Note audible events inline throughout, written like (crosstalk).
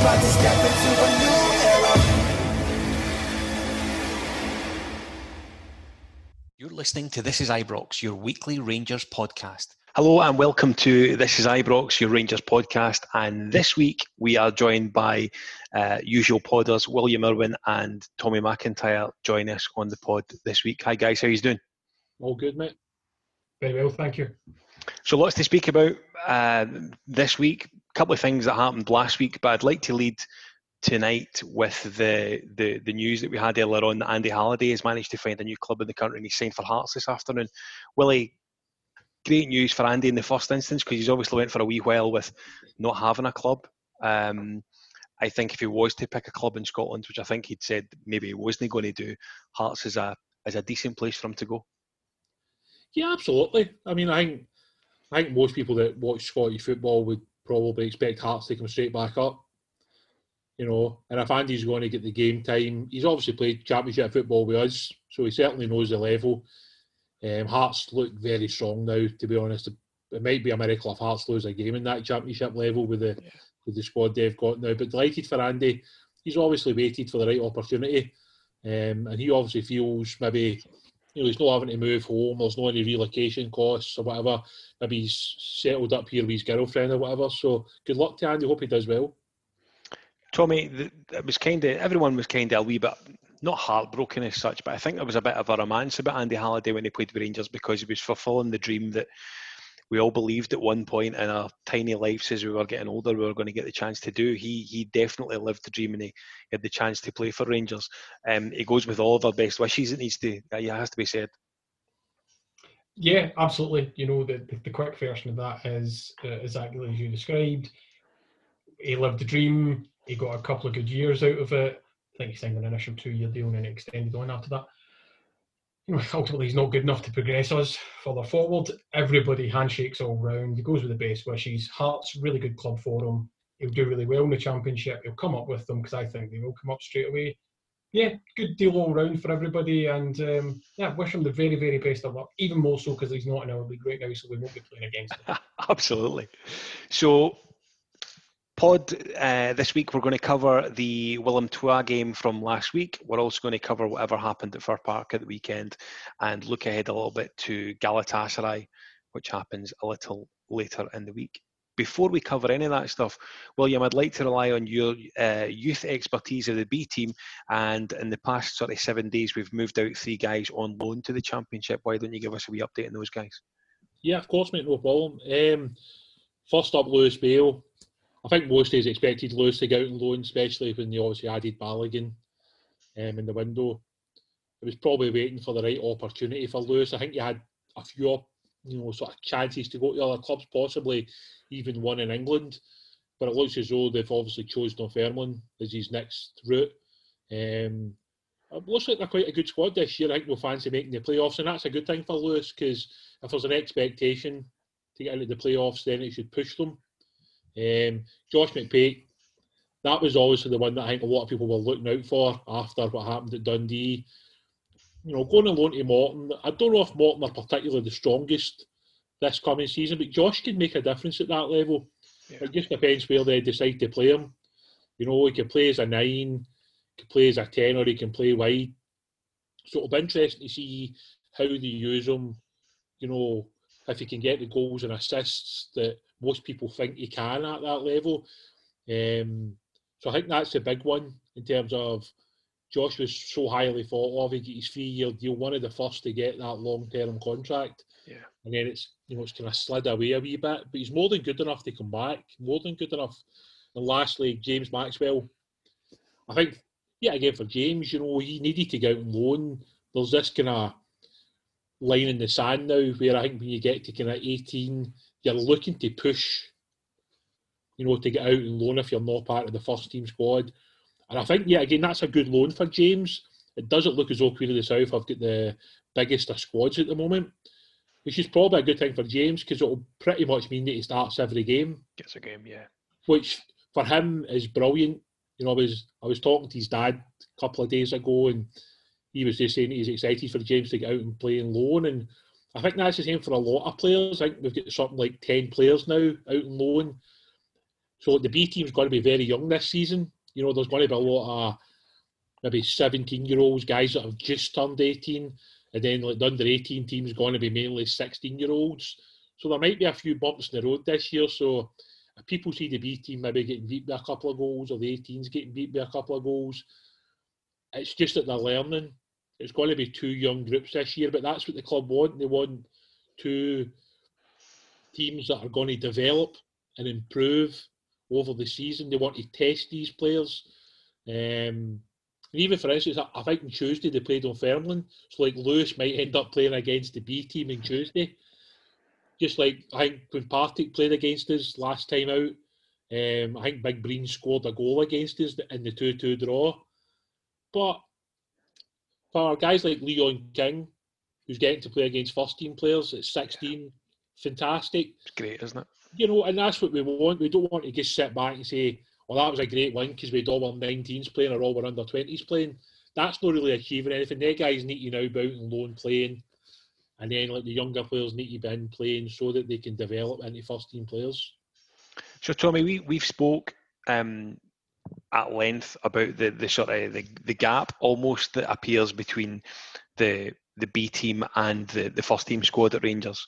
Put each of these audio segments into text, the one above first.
about to step into a new era. You're listening to This is Ibrox, your weekly Rangers podcast. Hello and welcome to This is Ibrox, your Rangers podcast. And this week we are joined by uh, usual podders William Irwin and Tommy McIntyre join us on the pod this week. Hi guys, how are you doing? All good, mate. Very well, thank you. So lots to speak about uh, this week. Couple of things that happened last week, but I'd like to lead tonight with the, the the news that we had earlier on that Andy Halliday has managed to find a new club in the country and he's signed for Hearts this afternoon. Willie, great news for Andy in the first instance because he's obviously went for a wee while with not having a club. Um, I think if he was to pick a club in Scotland, which I think he'd said maybe he wasn't going to do, Hearts is a is a decent place for him to go. Yeah, absolutely. I mean, I think I think most people that watch Scottish football would probably expect Hearts to come straight back up. You know, and if Andy's going to get the game time, he's obviously played Championship football with us, so he certainly knows the level. Um, Hearts look very strong now, to be honest. It might be a miracle if Hearts lose a game in that Championship level with the yeah. with the squad they've got now. But delighted for Andy. He's obviously waited for the right opportunity, um, and he obviously feels maybe you know he's not having to move home. There's no any relocation costs or whatever. Maybe he's settled up here with his girlfriend or whatever. So good luck to Andy. Hope he does well. Tommy, it was kind of everyone was kind of a wee bit not heartbroken as such, but I think there was a bit of a romance about Andy Halliday when he played with Rangers because he was fulfilling the dream that we all believed at one point in our tiny lives as we were getting older we were going to get the chance to do. He he definitely lived the dream and he had the chance to play for Rangers. Um, he goes with all of our best wishes. It needs to, yeah, has to be said. Yeah, absolutely. You know, the, the, the quick version of that is uh, exactly as you described. He lived the dream. He got a couple of good years out of it. I think he signed an initial two-year deal and then extended on after that. You (laughs) know, ultimately he's not good enough to progress us further forward. Everybody handshakes all round. He goes with the best wishes. Hearts, really good club for him. He'll do really well in the championship. He'll come up with them because I think they will come up straight away. Yeah, good deal all round for everybody, and um, yeah, wish him the very, very best of luck. Even more so because he's not in our league right now, so we won't be playing against him. (laughs) Absolutely. So pod uh, this week we're going to cover the Willem II game from last week. We're also going to cover whatever happened at Fir Park at the weekend and look ahead a little bit to Galatasaray, which happens a little later in the week. Before we cover any of that stuff, William, I'd like to rely on your uh, youth expertise of the B team. And in the past sort of seven days, we've moved out three guys on loan to the Championship. Why don't you give us a wee update on those guys? Yeah, of course, mate, no problem. Um, first up, Lewis Bale. I think most days expected Lewis to go out and loan, especially when they obviously added Balogun um, in the window. It was probably waiting for the right opportunity for Lewis. I think he had a few, you know, sort of chances to go to other clubs, possibly even one in England. But it looks as though they've obviously chosen Dunfermline as his next route. Um, it looks like they're quite a good squad this year. I think we'll fancy making the playoffs, and that's a good thing for Lewis because if there's an expectation to get into the playoffs, then it should push them. Um, Josh McPake, that was obviously the one that I think a lot of people were looking out for after what happened at Dundee. You know, going alone to Morton, I don't know if Morton are particularly the strongest this coming season, but Josh can make a difference at that level. Yeah. It just depends where they decide to play him. You know, he can play as a nine, he can play as a ten, or he can play wide. So it'll be interesting to see how they use him. You know, if he can get the goals and assists that most people think he can at that level. Um, so I think that's the big one in terms of Josh was so highly thought of. He got his three-year deal, one of the first to get that long-term contract. Yeah. And then it's you know it's kind of slid away a wee bit, but he's more than good enough to come back. More than good enough. And lastly, James Maxwell. I think yeah, again for James, you know, he needed to go out and loan. There's this kind of line in the sand now where I think when you get to kind of 18, you're looking to push, you know, to get out and loan if you're not part of the first team squad. And I think, yeah, again, that's a good loan for James. It doesn't look as though Queen of the South have got the biggest of squads at the moment, which is probably a good thing for James because it'll pretty much mean that he starts every game. Gets a game, yeah. Which for him is brilliant. You know, I was I was talking to his dad a couple of days ago, and he was just saying he's excited for James to get out and play in loan, and I think that's the same for a lot of players. I think we've got something like ten players now out in loan. So the B team's going to be very young this season. You know, there's going to be a lot of maybe 17 year olds, guys that have just turned 18, and then like the under 18 team's going to be mainly 16 year olds. So there might be a few bumps in the road this year. So if people see the B team maybe getting beat by a couple of goals, or the 18s getting beat by a couple of goals, it's just that they're learning. It's going to be two young groups this year, but that's what the club want. They want two teams that are going to develop and improve over the season. They want to test these players. Um, even for instance, I think on Tuesday they played on Fairland, so like Lewis might end up playing against the B team on Tuesday. Just like I think when Partick played against us last time out, um, I think Big Breen scored a goal against us in the 2 2 draw. But for guys like Leon King, who's getting to play against first team players at 16, fantastic. It's great, isn't it? You know, and that's what we want. We don't want to just sit back and say, well, that was a great win because we had all our 19s playing or all our under 20s playing. That's not really achieving anything. Their guys need to now be out and loan playing. And then like the younger players need to be in playing so that they can develop into first team players. So Tommy, we we've spoke um, at length about the the sort of the, the gap almost that appears between the the B team and the, the first team squad at Rangers.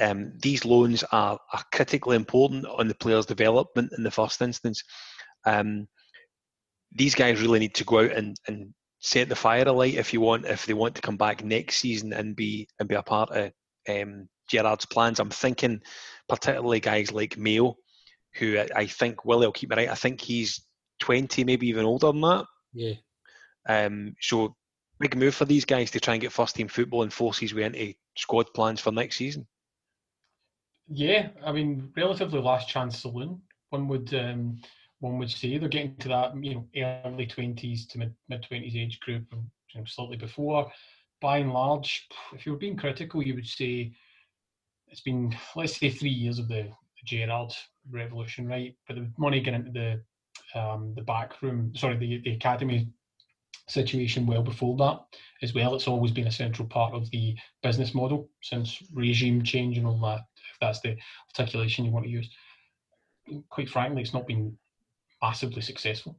Um, these loans are, are critically important on the players' development in the first instance. Um, these guys really need to go out and, and set the fire alight if you want if they want to come back next season and be and be a part of um, Gerrard's plans. I'm thinking particularly guys like Mayo, who I, I think Willie will keep me right. I think he's 20, maybe even older than that. Yeah. Um, so big move for these guys to try and get first team football and force his way into squad plans for next season. Yeah, I mean, relatively last chance saloon. One would um, one would say they're getting to that you know early twenties to mid mid twenties age group, you know, slightly before. By and large, if you were being critical, you would say it's been let's say three years of the, Gerrard revolution, right? But the money getting into the um, the backroom, sorry, the the academy situation well before that as well. It's always been a central part of the business model since regime change and all that if that's the articulation you want to use. Quite frankly, it's not been massively successful.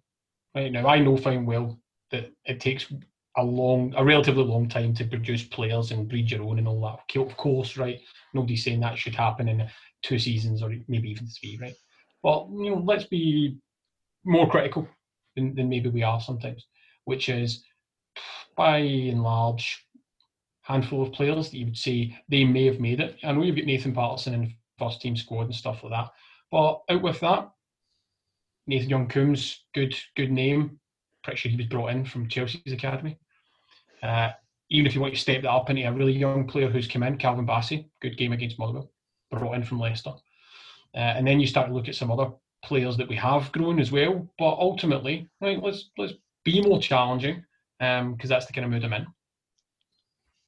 Right now, I know fine well that it takes a long, a relatively long time to produce players and breed your own and all that. Of course, right? Nobody's saying that should happen in two seasons or maybe even three, right? Well, you know, let's be more critical than, than maybe we are sometimes, which is by and large handful of players that you would say they may have made it. I know you've got Nathan Patterson in first team squad and stuff like that, but out with that, Nathan Young Coombes, good good name. Pretty sure he was brought in from Chelsea's academy. Uh, even if you want to step that up into a really young player who's come in, Calvin Bassey, good game against Motherwell, brought in from Leicester. Uh, and then you start to look at some other players that we have grown as well. But ultimately, right, let's let's be more challenging because um, that's the kind of mood I'm in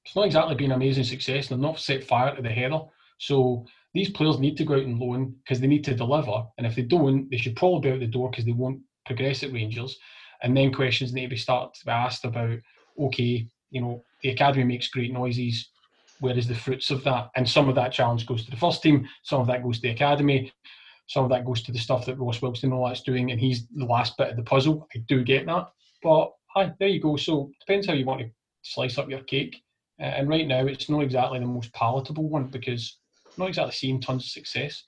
it's not exactly been an amazing success. They've not set fire to the header. So these players need to go out and loan because they need to deliver. And if they don't, they should probably be out the door because they won't progress at Rangers. And then questions need to be start to be asked about, okay, you know, the academy makes great noises. Where is the fruits of that? And some of that challenge goes to the first team, some of that goes to the academy, some of that goes to the stuff that Ross Wilkes and all that's doing, and he's the last bit of the puzzle. I do get that. But hi, there you go. So depends how you want to slice up your cake. Uh, and right now, it's not exactly the most palatable one because not exactly seeing tons of success.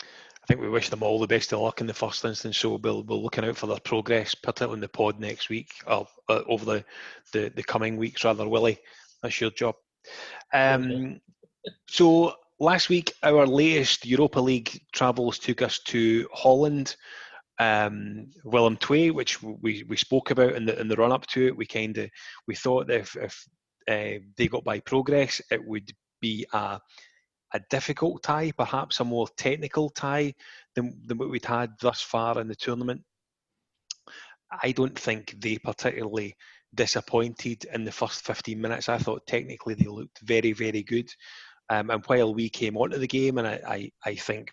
I think we wish them all the best of luck in the first instance. So we'll be looking out for their progress, particularly in the pod next week or uh, over the, the, the coming weeks, rather. Willie, that's your job. Um. So last week, our latest Europa League travels took us to Holland. Um, Willem II, which we, we spoke about in the in the run up to it, we kind of we thought that if, if uh, they got by progress, it would be a, a difficult tie, perhaps a more technical tie than, than what we'd had thus far in the tournament. I don't think they particularly disappointed in the first 15 minutes. I thought technically they looked very, very good. Um, and while we came onto the game, and I, I, I think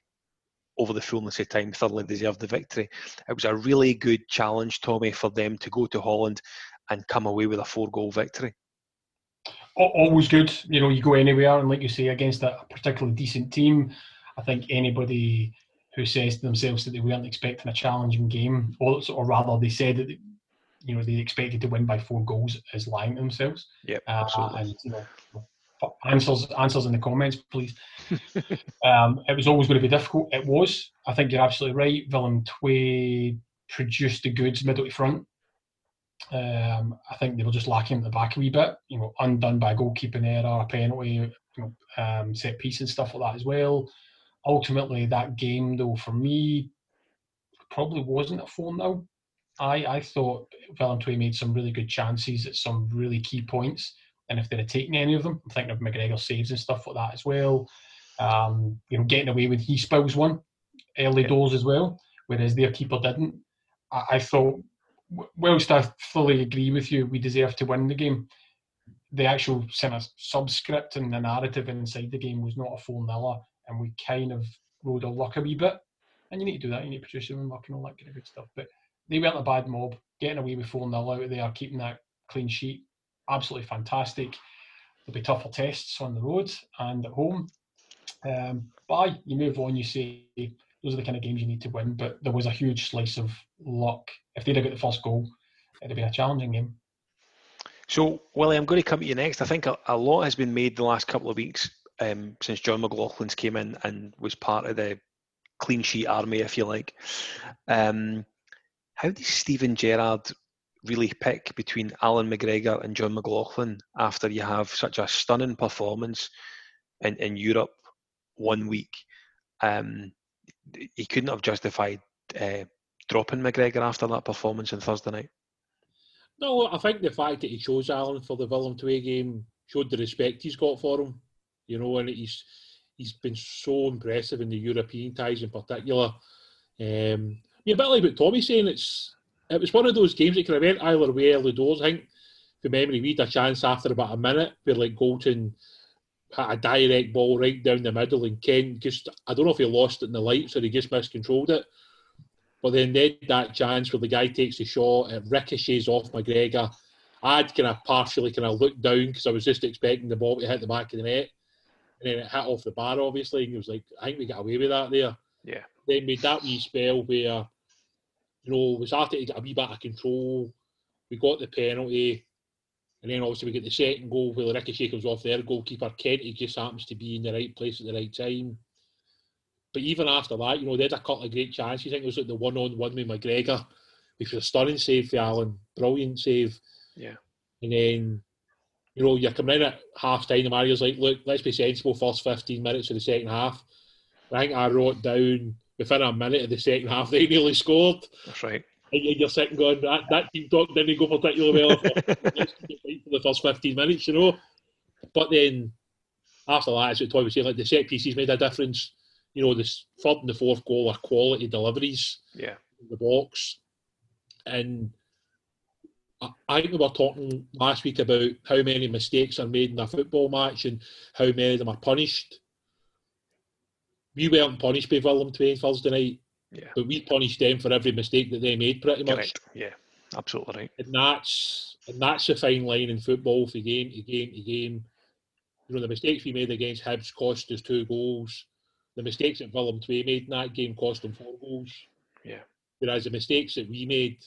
over the fullness of time thoroughly deserved the victory, it was a really good challenge, Tommy, for them to go to Holland and come away with a four goal victory always good. You know, you go anywhere, and like you say, against a particularly decent team, I think anybody who says to themselves that they weren't expecting a challenging game, or, or rather, they said that you know they expected to win by four goals, is lying to themselves. Yep, Uh, absolutely. and you know, answers answers in the comments, please. (laughs) um, it was always going to be difficult. It was. I think you're absolutely right. Willem II produced the goods middle to front. Um, I think they were just lacking at the back a wee bit. You know, undone by a goalkeeping error, a penalty, you know, um, set piece and stuff like that as well. Ultimately, that game though for me probably wasn't a four 0 I I thought Willem II made some really good chances at some really key points, and if they'd have taken any of them, I'm thinking of McGregor saves and stuff like that as well. Um, you know, getting away with he spills one early Yeah. doors as well, whereas their keeper didn't. I, I thought, whilst I fully agree with you, we deserve to win the game. The actual kind of subscript and the narrative inside the game was not a full niller, and we kind of rode our luck a wee bit. And you need to do that. You need to produce your own luck and all that kind of good stuff. But they weren't a bad mob. Getting away with 4 0 out there, keeping that clean sheet, absolutely fantastic. There'll be tougher tests on the road and at home. Um, but you move on, you say those are the kind of games you need to win. But there was a huge slice of luck. If they'd have got the first goal, it'd have been a challenging game. So, Willie, I'm going to come to you next. I think a, a lot has been made the last couple of weeks um, since Jon McLaughlin's came in and was part of the clean sheet army, if you like. Um, how does Steven Gerrard really pick between Allan McGregor and Jon McLaughlin after you have such a stunning performance in, in Europe one week? Um, he couldn't have justified uh, dropping McGregor after that performance on Thursday night. No, I think the fact that he chose Alan for the Willem game showed the respect he's got for him. You know, and he's he's been so impressive in the European ties in particular. Um, I mean, a bit like what Tommy's saying, it's it was one of those games that could have went either way early doors. I think, from memory, we had a chance after about a minute where like Goldson had a direct ball right down the middle, and Ken just I don't know if he lost it in the lights or he just miscontrolled it. But then they had that chance where the guy takes the shot, it ricochets off McGregor. I'd kind of partially kind of looked down because I was just expecting the ball to hit the back of the net. And then it hit off the bar, obviously. And it was like, I think we got away with that there. Yeah. Then made that wee spell where, you know, we started to get a wee bit of control. We got the penalty. And then obviously we get the second goal where the ricochet comes off their goalkeeper. Kenty just happens to be in the right place at the right time. But even after that, you know, they had a couple of great chances. I think it was like the one on one with McGregor, which was a stunning save for Allan. Brilliant save. Yeah. And then, you know, you're coming in at half time, and Mario's like, look, let's be sensible first 15 minutes of the second half. I think I wrote down within a minute of the second half, (laughs) they nearly scored. That's right. And you're sitting going, that, that team talk didn't go particularly well for (laughs) for the first 15 minutes, you know. But then after that, as Toy was saying, like the set pieces made a difference. You know, the third and the fourth goal are quality deliveries Yeah. in the box. And I think we were talking last week about how many mistakes are made in a football match and how many of them are punished. We weren't punished by Tway on Thursday night, Yeah. but we punished them for every mistake that they made pretty much. Correct. Yeah. Absolutely right. And that's and that's a fine line in football for game to game to game. You know, the mistakes we made against Hibs cost us two goals. The mistakes that Willem II made in that game cost them four goals. Yeah. Whereas the mistakes that we made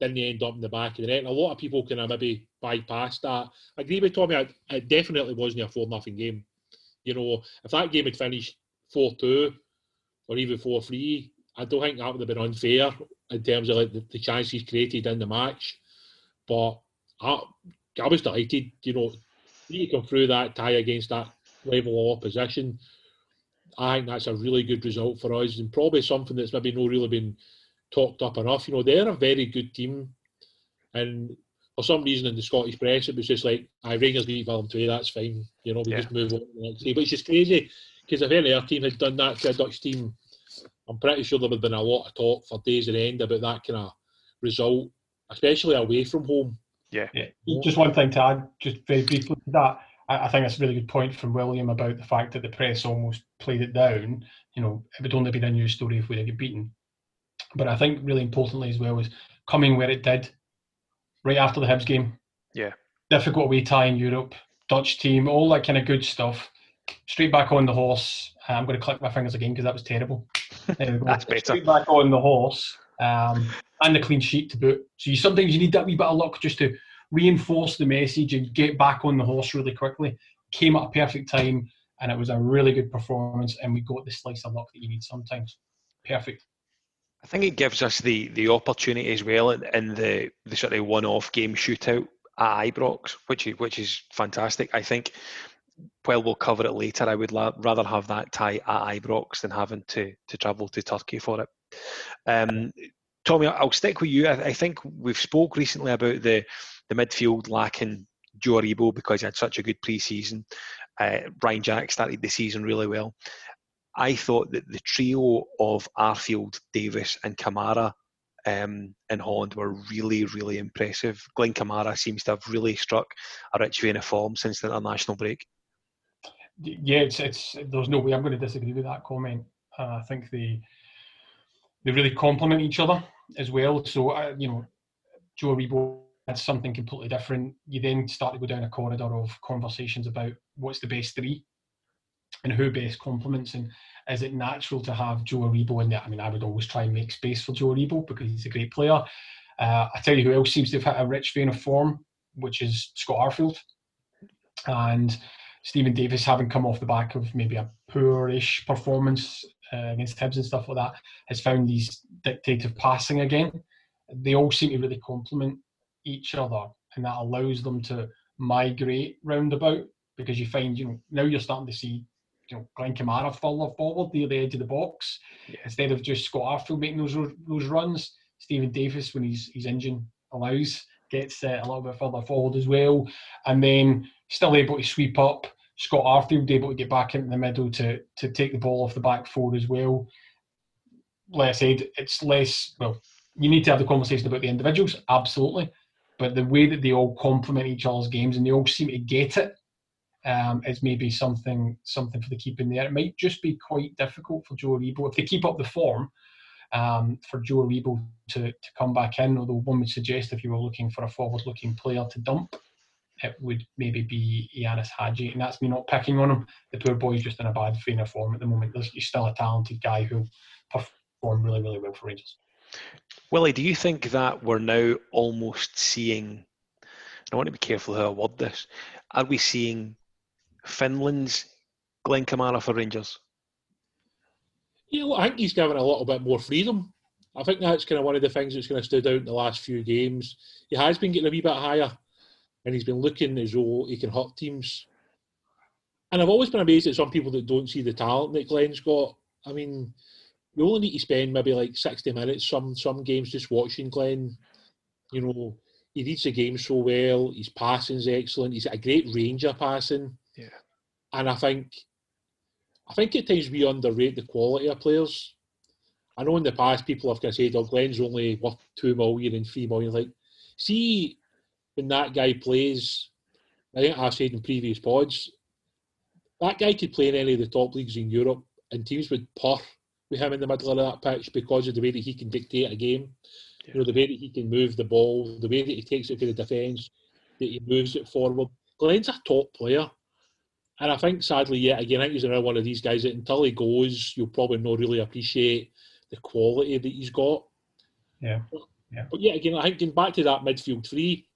didn't end up in the back of the net. And a lot of people can uh, maybe bypass that. I agree with Tommy, it, it definitely wasn't a 4 nothing game. You know, if that game had finished 4 2 or even 4 3, I don't think that would have been unfair in terms of like the, the chances created in the match. But I, I was delighted, you know, you come through that tie against that level of opposition. I think that's a really good result for us and probably something that's maybe not really been talked up enough. You know, they're a very good team. And for some reason in the Scottish press, it was just like, I Rangers beat Willem II, that's fine. You know, we Yeah. just move on to the next day. But it's just crazy because if any other team had done that to a Dutch team, I'm pretty sure there would have been a lot of talk for days on end about that kind of result, especially away from home. Yeah. Just one thing to add, just very briefly to that. I, I think that's a really good point from William about the fact that the press almost played it down. You know, it would only be a news story if we didn't get beaten. But I think really importantly as well was coming where it did, right after the Hibs game. Yeah. Difficult away tie in Europe, Dutch team, all that kind of good stuff. Straight back on the horse. I'm going to click my fingers again because that was terrible. (laughs) There we go. That's better. Straight back on the horse, um, and the clean sheet to boot. So you sometimes you need that wee bit of luck just to reinforce the message and get back on the horse really quickly. Came at a perfect time, and it was a really good performance. And we got the slice of luck that you need sometimes. Perfect. I think it gives us the the opportunity as well in, the the sort of one-off game shootout at Ibrox, which is which is fantastic. I think while we'll cover it later, I would la- rather have that tie at Ibrox than having to to travel to Turkey for it. Um, Tommy, I'll stick with you. I, I think we've spoke recently about the the midfield lacking Joe Aribo because he had such a good pre-season. Uh, Ryan Jack started the season really well. I thought that the trio of Arfield, Davis, and Kamara um, in Holland were really, really impressive. Glenn Kamara seems to have really struck a rich vein of form since the international break. Yeah, it's it's. There's no way I'm going to disagree with that comment. Uh, I think they they really complement each other as well. So uh, you know, Joe Aribo had something completely different. You then start to go down a corridor of conversations about what's the best three and who best complements and is it natural to have Joe Aribo in there? I mean, I would always try and make space for Joe Aribo because he's a great player. Uh, I tell you who else seems to have hit a rich vein of form, which is Scott Arfield. And Steven Davis, having come off the back of maybe a poorish performance uh, against Hibs and stuff like that, has found these dictative passing again. They all seem to really complement each other, and that allows them to migrate roundabout because you find, you know, now you're starting to see you know, Glenn Kamara further forward near the edge of the box Yeah. instead of just Scott Arfield making those those runs. Steven Davis, when his his engine allows, gets uh, a little bit further forward as well, and then still able to sweep up. Scott Arfield able to get back into the middle to to take the ball off the back four as well. Like I said, it's less well. You need to have the conversation about the individuals, absolutely, but the way that they all complement each other's games and they all seem to get it um, is maybe something something for the keeping there. It might just be quite difficult for Joe Aribo if they keep up the form um, for Joe Aribo to, to come back in. Although one would suggest if you were looking for a forward-looking player to dump, it would maybe be Ianis Hagi, and that's me not picking on him. The poor boy's just in a bad vein of form at the moment. He's still a talented guy who performed really, really well for Rangers. Willie, do you think that we're now almost seeing? I want to be careful how I word this. Are we seeing Finland's Glenn Kamara for Rangers? Yeah, well, I think he's given a little bit more freedom. I think that's kind of one of the things that's kind of stood out in the last few games. He has been getting a wee bit higher, and he's been looking as though he can hurt teams. And I've always been amazed at some people that don't see the talent that Glenn's got. I mean, you only need to spend maybe like sixty minutes some some games just watching Glenn. You know, he reads the game so well. His passing's excellent. He's a great range of passing. Yeah. And I think I think at times we underrate the quality of players. I know in the past people have kind of said, "Oh, Glenn's only worth two million and three million. Like, see when that guy plays. I think I've said in previous pods, that guy could play in any of the top leagues in Europe, and teams would purr with him in the middle of that pitch because of the way that he can dictate a game. You know, the way that he can move the ball, the way that he takes it for the defence, that he moves it forward. Glenn's a top player. And I think, sadly, yet again, I think he's another one of these guys that until he goes, you'll probably not really appreciate the quality that he's got. Yeah. yeah. But yeah, again, I think getting back to that midfield three,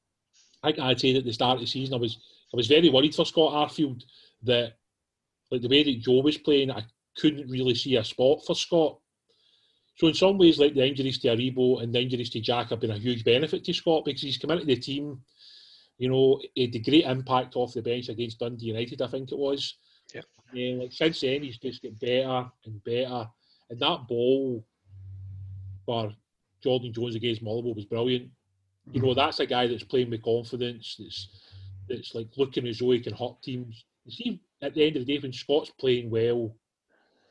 I I'd say that at the start of the season, I was I was very worried for Scott Arfield that like the way that Joe was playing, I couldn't really see a spot for Scott. So in some ways, like the injuries to Aribo and the injuries to Jack have been a huge benefit to Scott because he's come into the team. You know, he had a great impact off the bench against Dundee United, I think it was. Yeah, like since then he's just get better and better. And that ball for Jordan Jones against Motherwell was brilliant. You know, that's a guy that's playing with confidence, that's that's like looking as though he can hurt teams. You see, at the end of the day, when Scott's playing well,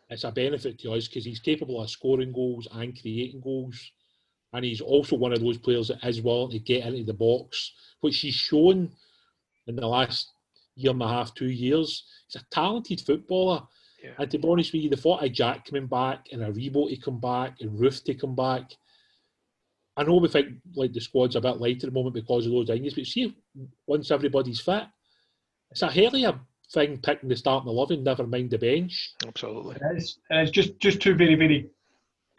it's a benefit to us because he's capable of scoring goals and creating goals. And he's also one of those players that is willing to get into the box, which he's shown in the last year and a half, two years. He's a talented footballer. Yeah. And to be honest with you, the thought of Jack coming back and a Rebo to come back and Roofe to come back. I know we think like the squad's a bit light at the moment because of those injuries, but see once everybody's fit, it's a hell of a thing picking the starting eleven, never mind the bench. Absolutely. It's, it's just just two very very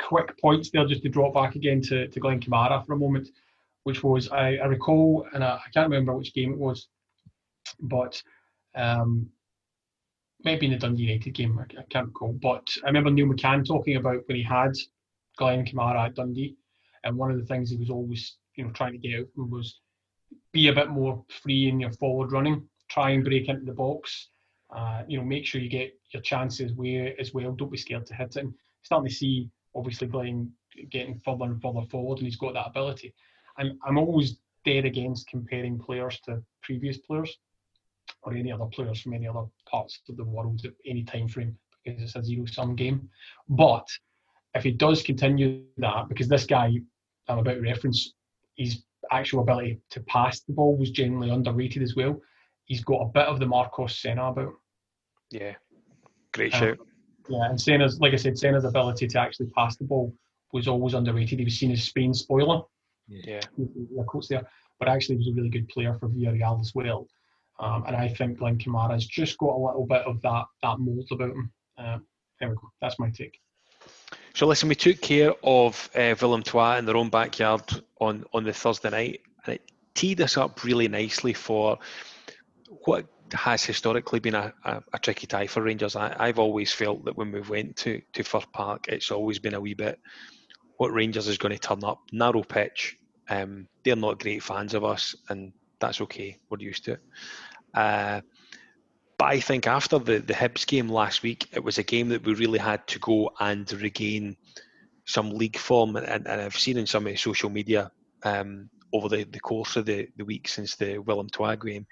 quick points there, just to drop back again to, to Glenn Kamara for a moment, which was I, I recall, and I, I, can't remember which game it was, but um, maybe in the Dundee United game, I, I can't recall. But I remember Neil McCann talking about when he had Glenn Kamara at Dundee, and one of the things he was always you know trying to get out was be a bit more free in your forward running, try and break into the box. Uh, you know, make sure you get your chances where as well. Don't be scared to hit it. And starting to see obviously Glenn getting further and further forward, and he's got that ability. I'm I'm always dead against comparing players to previous players or any other players from any other parts of the world at any time frame because it's a zero sum game. But if he does continue that, because this guy I'm about to reference, his actual ability to pass the ball was generally underrated as well. He's got a bit of the Marcos Senna about. Yeah, great Um, shout. Yeah, and Senna's, like I said, Senna's ability to actually pass the ball was always underrated. He was seen as Spain's spoiler. Yeah, the quotes there, but actually he was a really good player for Villarreal as well. Um, and I think Glenn Kamara's just got a little bit of that that mould about him. Uh, there we go. That's my take. So listen, we took care of uh, Willem Trois in their own backyard on, on the Thursday night, and it teed us up really nicely for what has historically been a, a, a tricky tie for Rangers. I, I've always felt that when we went to, to Fir Park, it's always been a wee bit what Rangers is going to turn up. Narrow pitch. Um, they're not great fans of us, and that's okay. We're used to it. Uh, but I think after the, the Hibs game last week, it was a game that we really had to go and regain some league form. And, and I've seen in some of the social media um, over the, the course of the, the week since the Willem II game,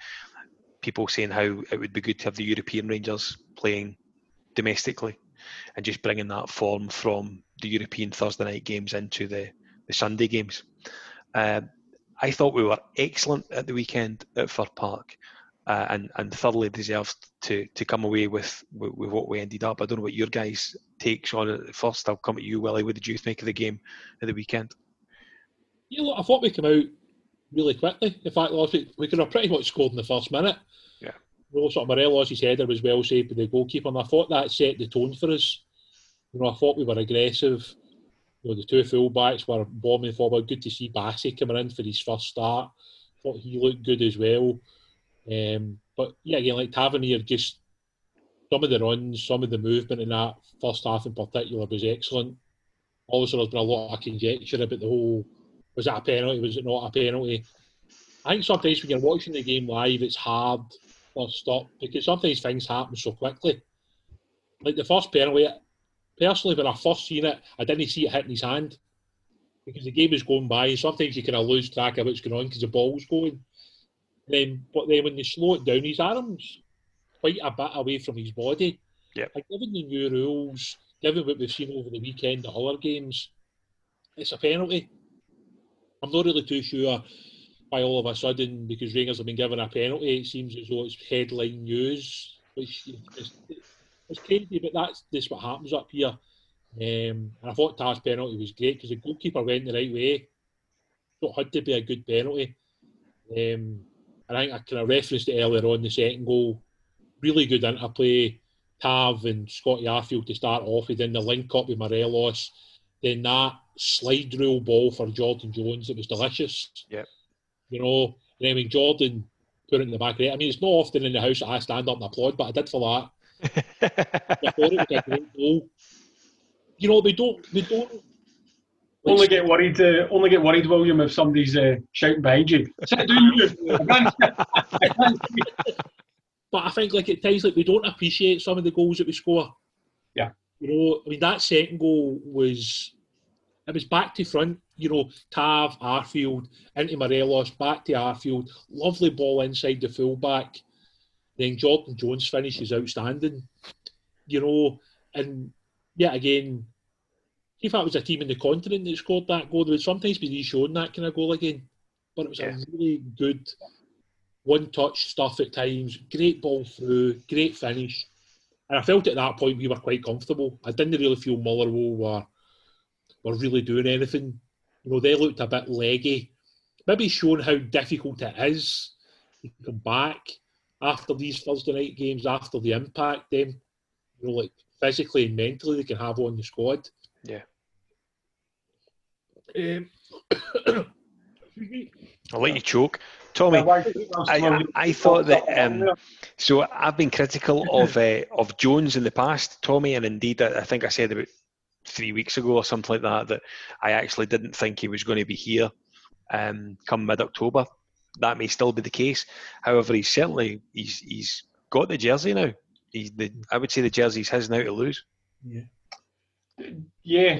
people saying how it would be good to have the European Rangers playing domestically and just bringing that form from the European Thursday night games into the, the Sunday games. Uh, I thought we were excellent at the weekend at Fir Park uh, and and thoroughly deserved to to come away with, with with what we ended up. I don't know what your guys' takes on it. First, I'll come at you, Willie. What did you think of the game at the weekend? Yeah, look, I thought we came out really quickly. In fact, last week, we could have pretty much scored in the first minute. Yeah. You know, sort of Morelos' header was well saved by the goalkeeper, and I thought that set the tone for us. You know, I thought we were aggressive. You know, the two full-backs were bombing forward. Good to see Bassey coming in for his first start. Thought he looked good as well. Um, but yeah, again, like Tavernier, just some of the runs, some of the movement in that first half in particular was excellent. Obviously, there's been a lot of conjecture about the whole was that a penalty, was it not a penalty? I think sometimes when you're watching the game live, it's hard to stop because sometimes things happen so quickly. Like the first penalty, personally, when I first seen it, I didn't see it hitting his hand because the game is going by. Sometimes you kind of lose track of what's going on because the ball's going. Then, but then when they slow it down, his arms quite a bit away from his body. Like, given the new rules, given what we've seen over the weekend at other games, it's a penalty. I'm not really too sure why all of a sudden, because Rangers have been given a penalty, it seems as though it's headline news, which is it's crazy, but that's just what happens up here. Um, and I thought Tars penalty was great because the goalkeeper went the right way. So it had to be a good penalty. Um, I think I kind of referenced it earlier on the second goal. Really good interplay. Tav and Scotty Arfield to start off with, then the link up with Morelos. Then that slide rule ball for Jordan Jones, it was delicious. Yep. You know, and then when Jordan put it in the back of it, I mean, it's not often in the house that I stand up and applaud, but I did for that. (laughs) I thought it was a great goal. You know, they don't, they don't. Only get worried. Uh, only get worried, William, if somebody's uh, shouting behind you. Sit down, you. I can't- I can't see. But I think like at times like we don't appreciate some of the goals that we score. Yeah. You know, I mean that second goal was it was back to front, you know, Tav, Arfield, into Morelos, back to Arfield, lovely ball inside the fullback. Then Jordan Jones finishes outstanding. You know, and yeah, again, if that was a team in the continent that scored that goal, there would sometimes be shown that kind of goal again. But it was a really good one touch stuff at times, great ball through, great finish. And I felt at that point we were quite comfortable. I didn't really feel Motherwell were were really doing anything. You know, they looked a bit leggy. Maybe showing how difficult it is to come back after these Thursday night games, after the impact them, you know, like physically and mentally they can have on the squad. Yeah. Um, (coughs) I'll let you choke. Tommy, I, I thought that. Um, so I've been critical (coughs) of uh, of Jones in the past, Tommy, and indeed I I think I said about three weeks ago or something like that that I actually didn't think he was going to be here um, come mid October. That may still be the case. However, he's certainly he's he's got the jersey now. He's the I would say the jersey's his now to lose. Yeah,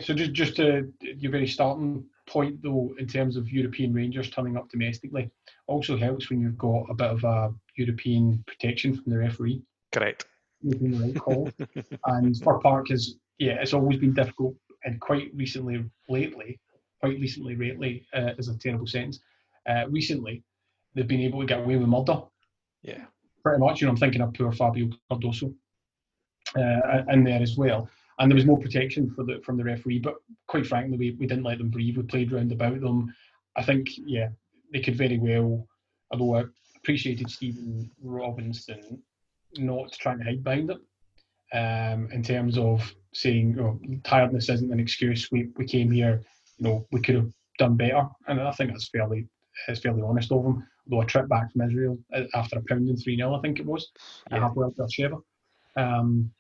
so just just to your very starting point though, in terms of European Rangers turning up domestically, also helps when you've got a bit of a European protection from the referee Correct. making the right call. (laughs) and for Park is yeah, it's always been difficult, and quite recently, lately, quite recently, lately uh, is a terrible sentence. Uh, recently, they've been able to get away with murder Yeah. pretty much. You know, I'm thinking of poor Fabio Cardoso uh, in there as well. And there was more protection for the from the referee, but quite frankly, we, we didn't let them breathe. We played round about them. I think, yeah, they could very well, although I appreciated Stephen Robinson not trying to hide behind it um, in terms of saying, oh, tiredness isn't an excuse. We, we came here, you know, we could have done better. And I think that's fairly it's fairly honest of him. Although a trip back from Israel uh, after a pounding 3 0, I think it was, Yeah. halfway up Beersheba, um,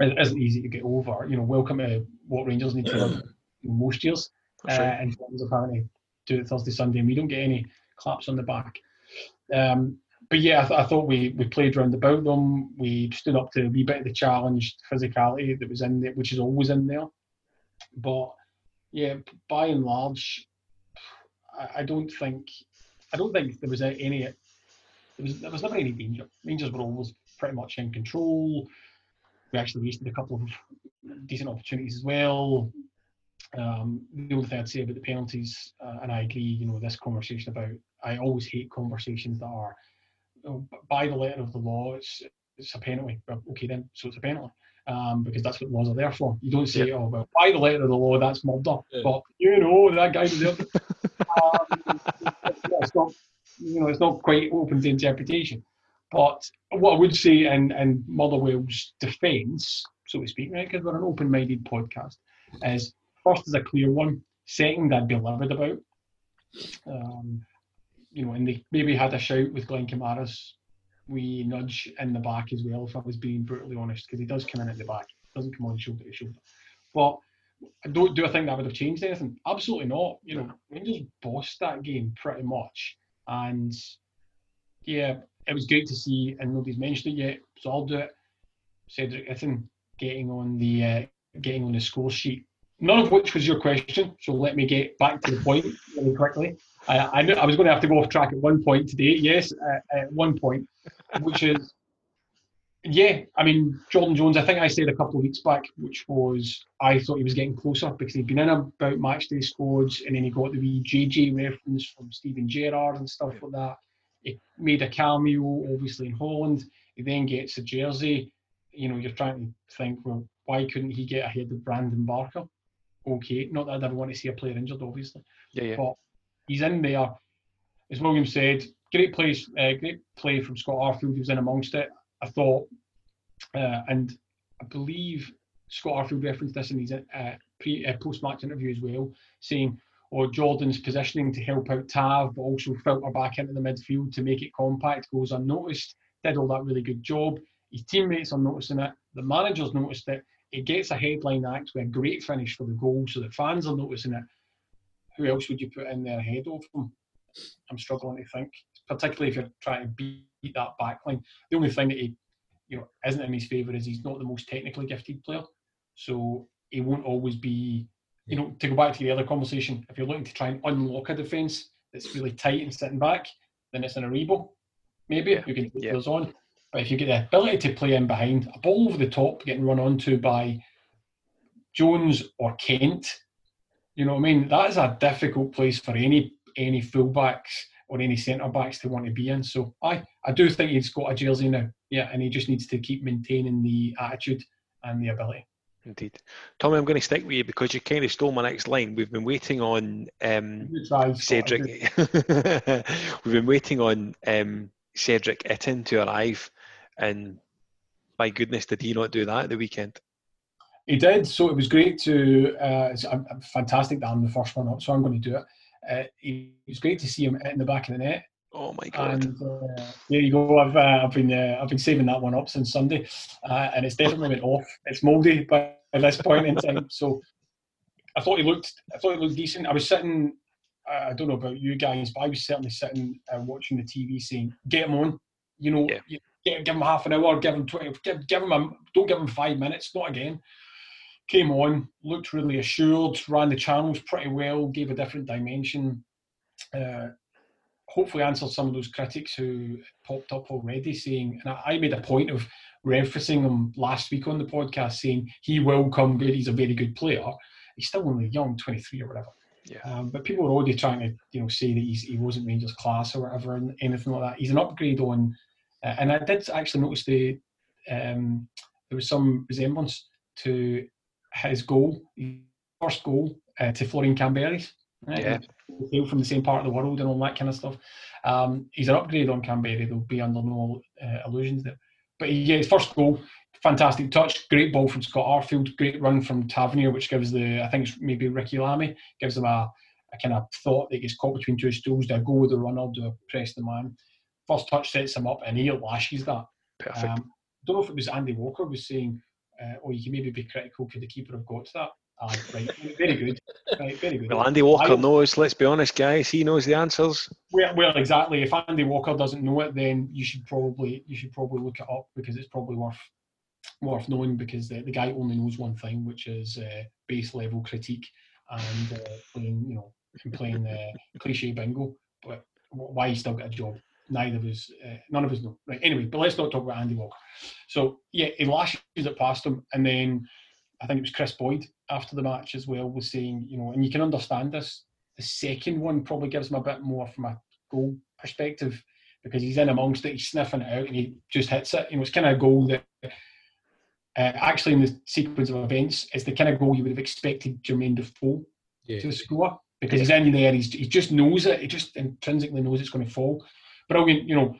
it isn't easy to get over. You know, welcome to what Rangers need to live (clears throat) most years uh, in terms of having to do it Thursday, Sunday, and we don't get any claps on the back. Um, but yeah, I, th- I thought we, we played round about them. We stood up to a wee bit of the challenge, physicality that was in there, which is always in there. But yeah, by and large, I, I don't think I don't think there was any there was there was never any danger. Rangers were always pretty much in control. We actually wasted a couple of decent opportunities as well. Um, the only thing I'd say about the penalties, uh, and I agree, you know, this conversation about I always hate conversations that are you know, by the letter of the law, it's it's a penalty. Well, okay then, so it's a penalty. Um, because that's what laws are there for. You don't say, oh well, by the letter of the law, that's murder. Yeah. But you know, that guy it. (laughs) um, it's not, you know, it's not quite open to interpretation. But what I would say in, in Motherwell's defence, so to speak, right, because we're an open-minded podcast, is first is a clear one. Second, I'd be livid about. Um, you know, and they maybe had a shout with Glenn Kamara's we nudge in the back as well, if I was being brutally honest, because he does come in at the back, doesn't come on shoulder to shoulder. But don't do I think that would have changed anything? Absolutely not. You know, Rangers bossed that game pretty much. And yeah, it was great to see, and nobody's mentioned it yet, so I'll do it. Cedric Itten getting on the uh, getting on the score sheet. None of which was your question, so let me get back to the point really quickly. I, I knew I was going to have to go off track at one point today. Yes, uh, at one point, which is yeah. I mean, Jordan Jones. I think I said a couple of weeks back, which was I thought he was getting closer because he'd been in about match day squads, and then he got the wee JJ reference from Steven Gerrard and stuff like that. He made a cameo, obviously in Holland. He then gets a jersey. You know, you're trying to think, well, why couldn't he get ahead of Brandon Barker? Okay, not that I'd ever want to see a player injured, obviously Yeah, yeah. but he's in there. As William said, great play, uh, great play from Scott Arfield. He was in amongst it. I thought, uh, and I believe Scott Arfield referenced this in his uh, pre uh, post match interview as well, saying, "Oh, Jordan's positioning to help out Tav, but also filter back into the midfield to make it compact goes unnoticed. Did all that really good job. His teammates are noticing it. The manager's noticed it. It gets a headline act with a great finish for the goal, so the fans are noticing it. Who else would you put in there ahead of him? I'm struggling to think, particularly if you're trying to beat that backline. The only thing that he, you know, isn't in his favour is he's not the most technically gifted player, so he won't always be. You know, to go back to the other conversation, if you're looking to try and unlock a defence that's really tight and sitting back, then it's an Aribo, maybe Yeah, who can take yeah. those on. But if you get the ability to play in behind, a ball over the top getting run onto by Jones or Kent, you know what I mean? That is a difficult place for any any fullbacks or any centre backs to want to be in. So I I do think he's got a jersey now. Yeah, and he just needs to keep maintaining the attitude and the ability. Indeed. Tommy, I'm going to stick with you because you kind of stole my next line. We've been waiting on um, Good try, Scott. Cedric. (laughs) We've been waiting on um, Cedric Itten to arrive, and my goodness, did he not do that at the weekend? He did. So it was great to. Uh, it's uh, fantastic that I'm the first one up, so I'm going to do it. Uh, it was great to see him in the back of the net. Oh my god! And uh, there you go. I've uh, I've been uh, I've been saving that one up since Sunday, uh, and it's definitely went off. It's mouldy by this point in time. So I thought he looked I thought he looked decent. I was sitting. I don't know about you guys, but I was certainly sitting uh, watching the TV, saying, "Get him on." You know, Yeah. you- get, give him half an hour, give him twenty, give, give him a, don't give him five minutes, not again. Came on, looked really assured, ran the channels pretty well, gave a different dimension. Uh, hopefully answered some of those critics who popped up already saying, and I, made a point of referencing him last week on the podcast, saying he will come good. He's a very good player. He's still only young, 23 or whatever. Yeah. Um, but people were already trying to, you know, say that he's, he wasn't Rangers class or whatever, and anything like that. He's an upgrade on, uh, and I did actually notice the um, there was some resemblance to his goal, his first goal uh, to Florian Kamberi. Right? Yeah. They hail from the same part of the world and all that kind of stuff. Um, he's an upgrade on Kamberi. There'll be under no uh, illusions there. But he, yeah, his first goal, fantastic touch, great ball from Scott Arfield, great run from Tavernier, which gives the I think it's maybe Ricki Lamie gives them a, a kind of thought that he gets caught between two stools. Do I go with the runner? Do I press the man? First touch sets him up, and he lashes that. Perfect. Um, don't know if it was Andy Walker was saying, uh, "Oh, you can maybe be critical. Could the keeper have got to that?" Ah, right, very good, right, very good. well, Andy Walker I- knows. Let's be honest, guys. He knows the answers. Well, well, exactly. If Andy Walker doesn't know it, then you should probably you should probably look it up because it's probably worth worth knowing because the, the guy only knows one thing, which is uh, base level critique and uh, playing you know and playing uh, cliche bingo. But why he still got a job? Neither of us, uh, none of us know. Right. Anyway, but let's not talk about Andy Walker. So yeah, he lashes it past him, and then I think it was Kris Boyd after the match as well was saying, you know, and you can understand this. The second one probably gives him a bit more from a goal perspective because he's in amongst it, he's sniffing it out, and he just hits it. You know, it's kind of a goal that uh, actually in the sequence of events is the kind of goal you would have expected Jermaine Defoe Yeah. to score because he's in there. He's he just knows it. He just intrinsically knows it's going to fall. Brilliant, you know,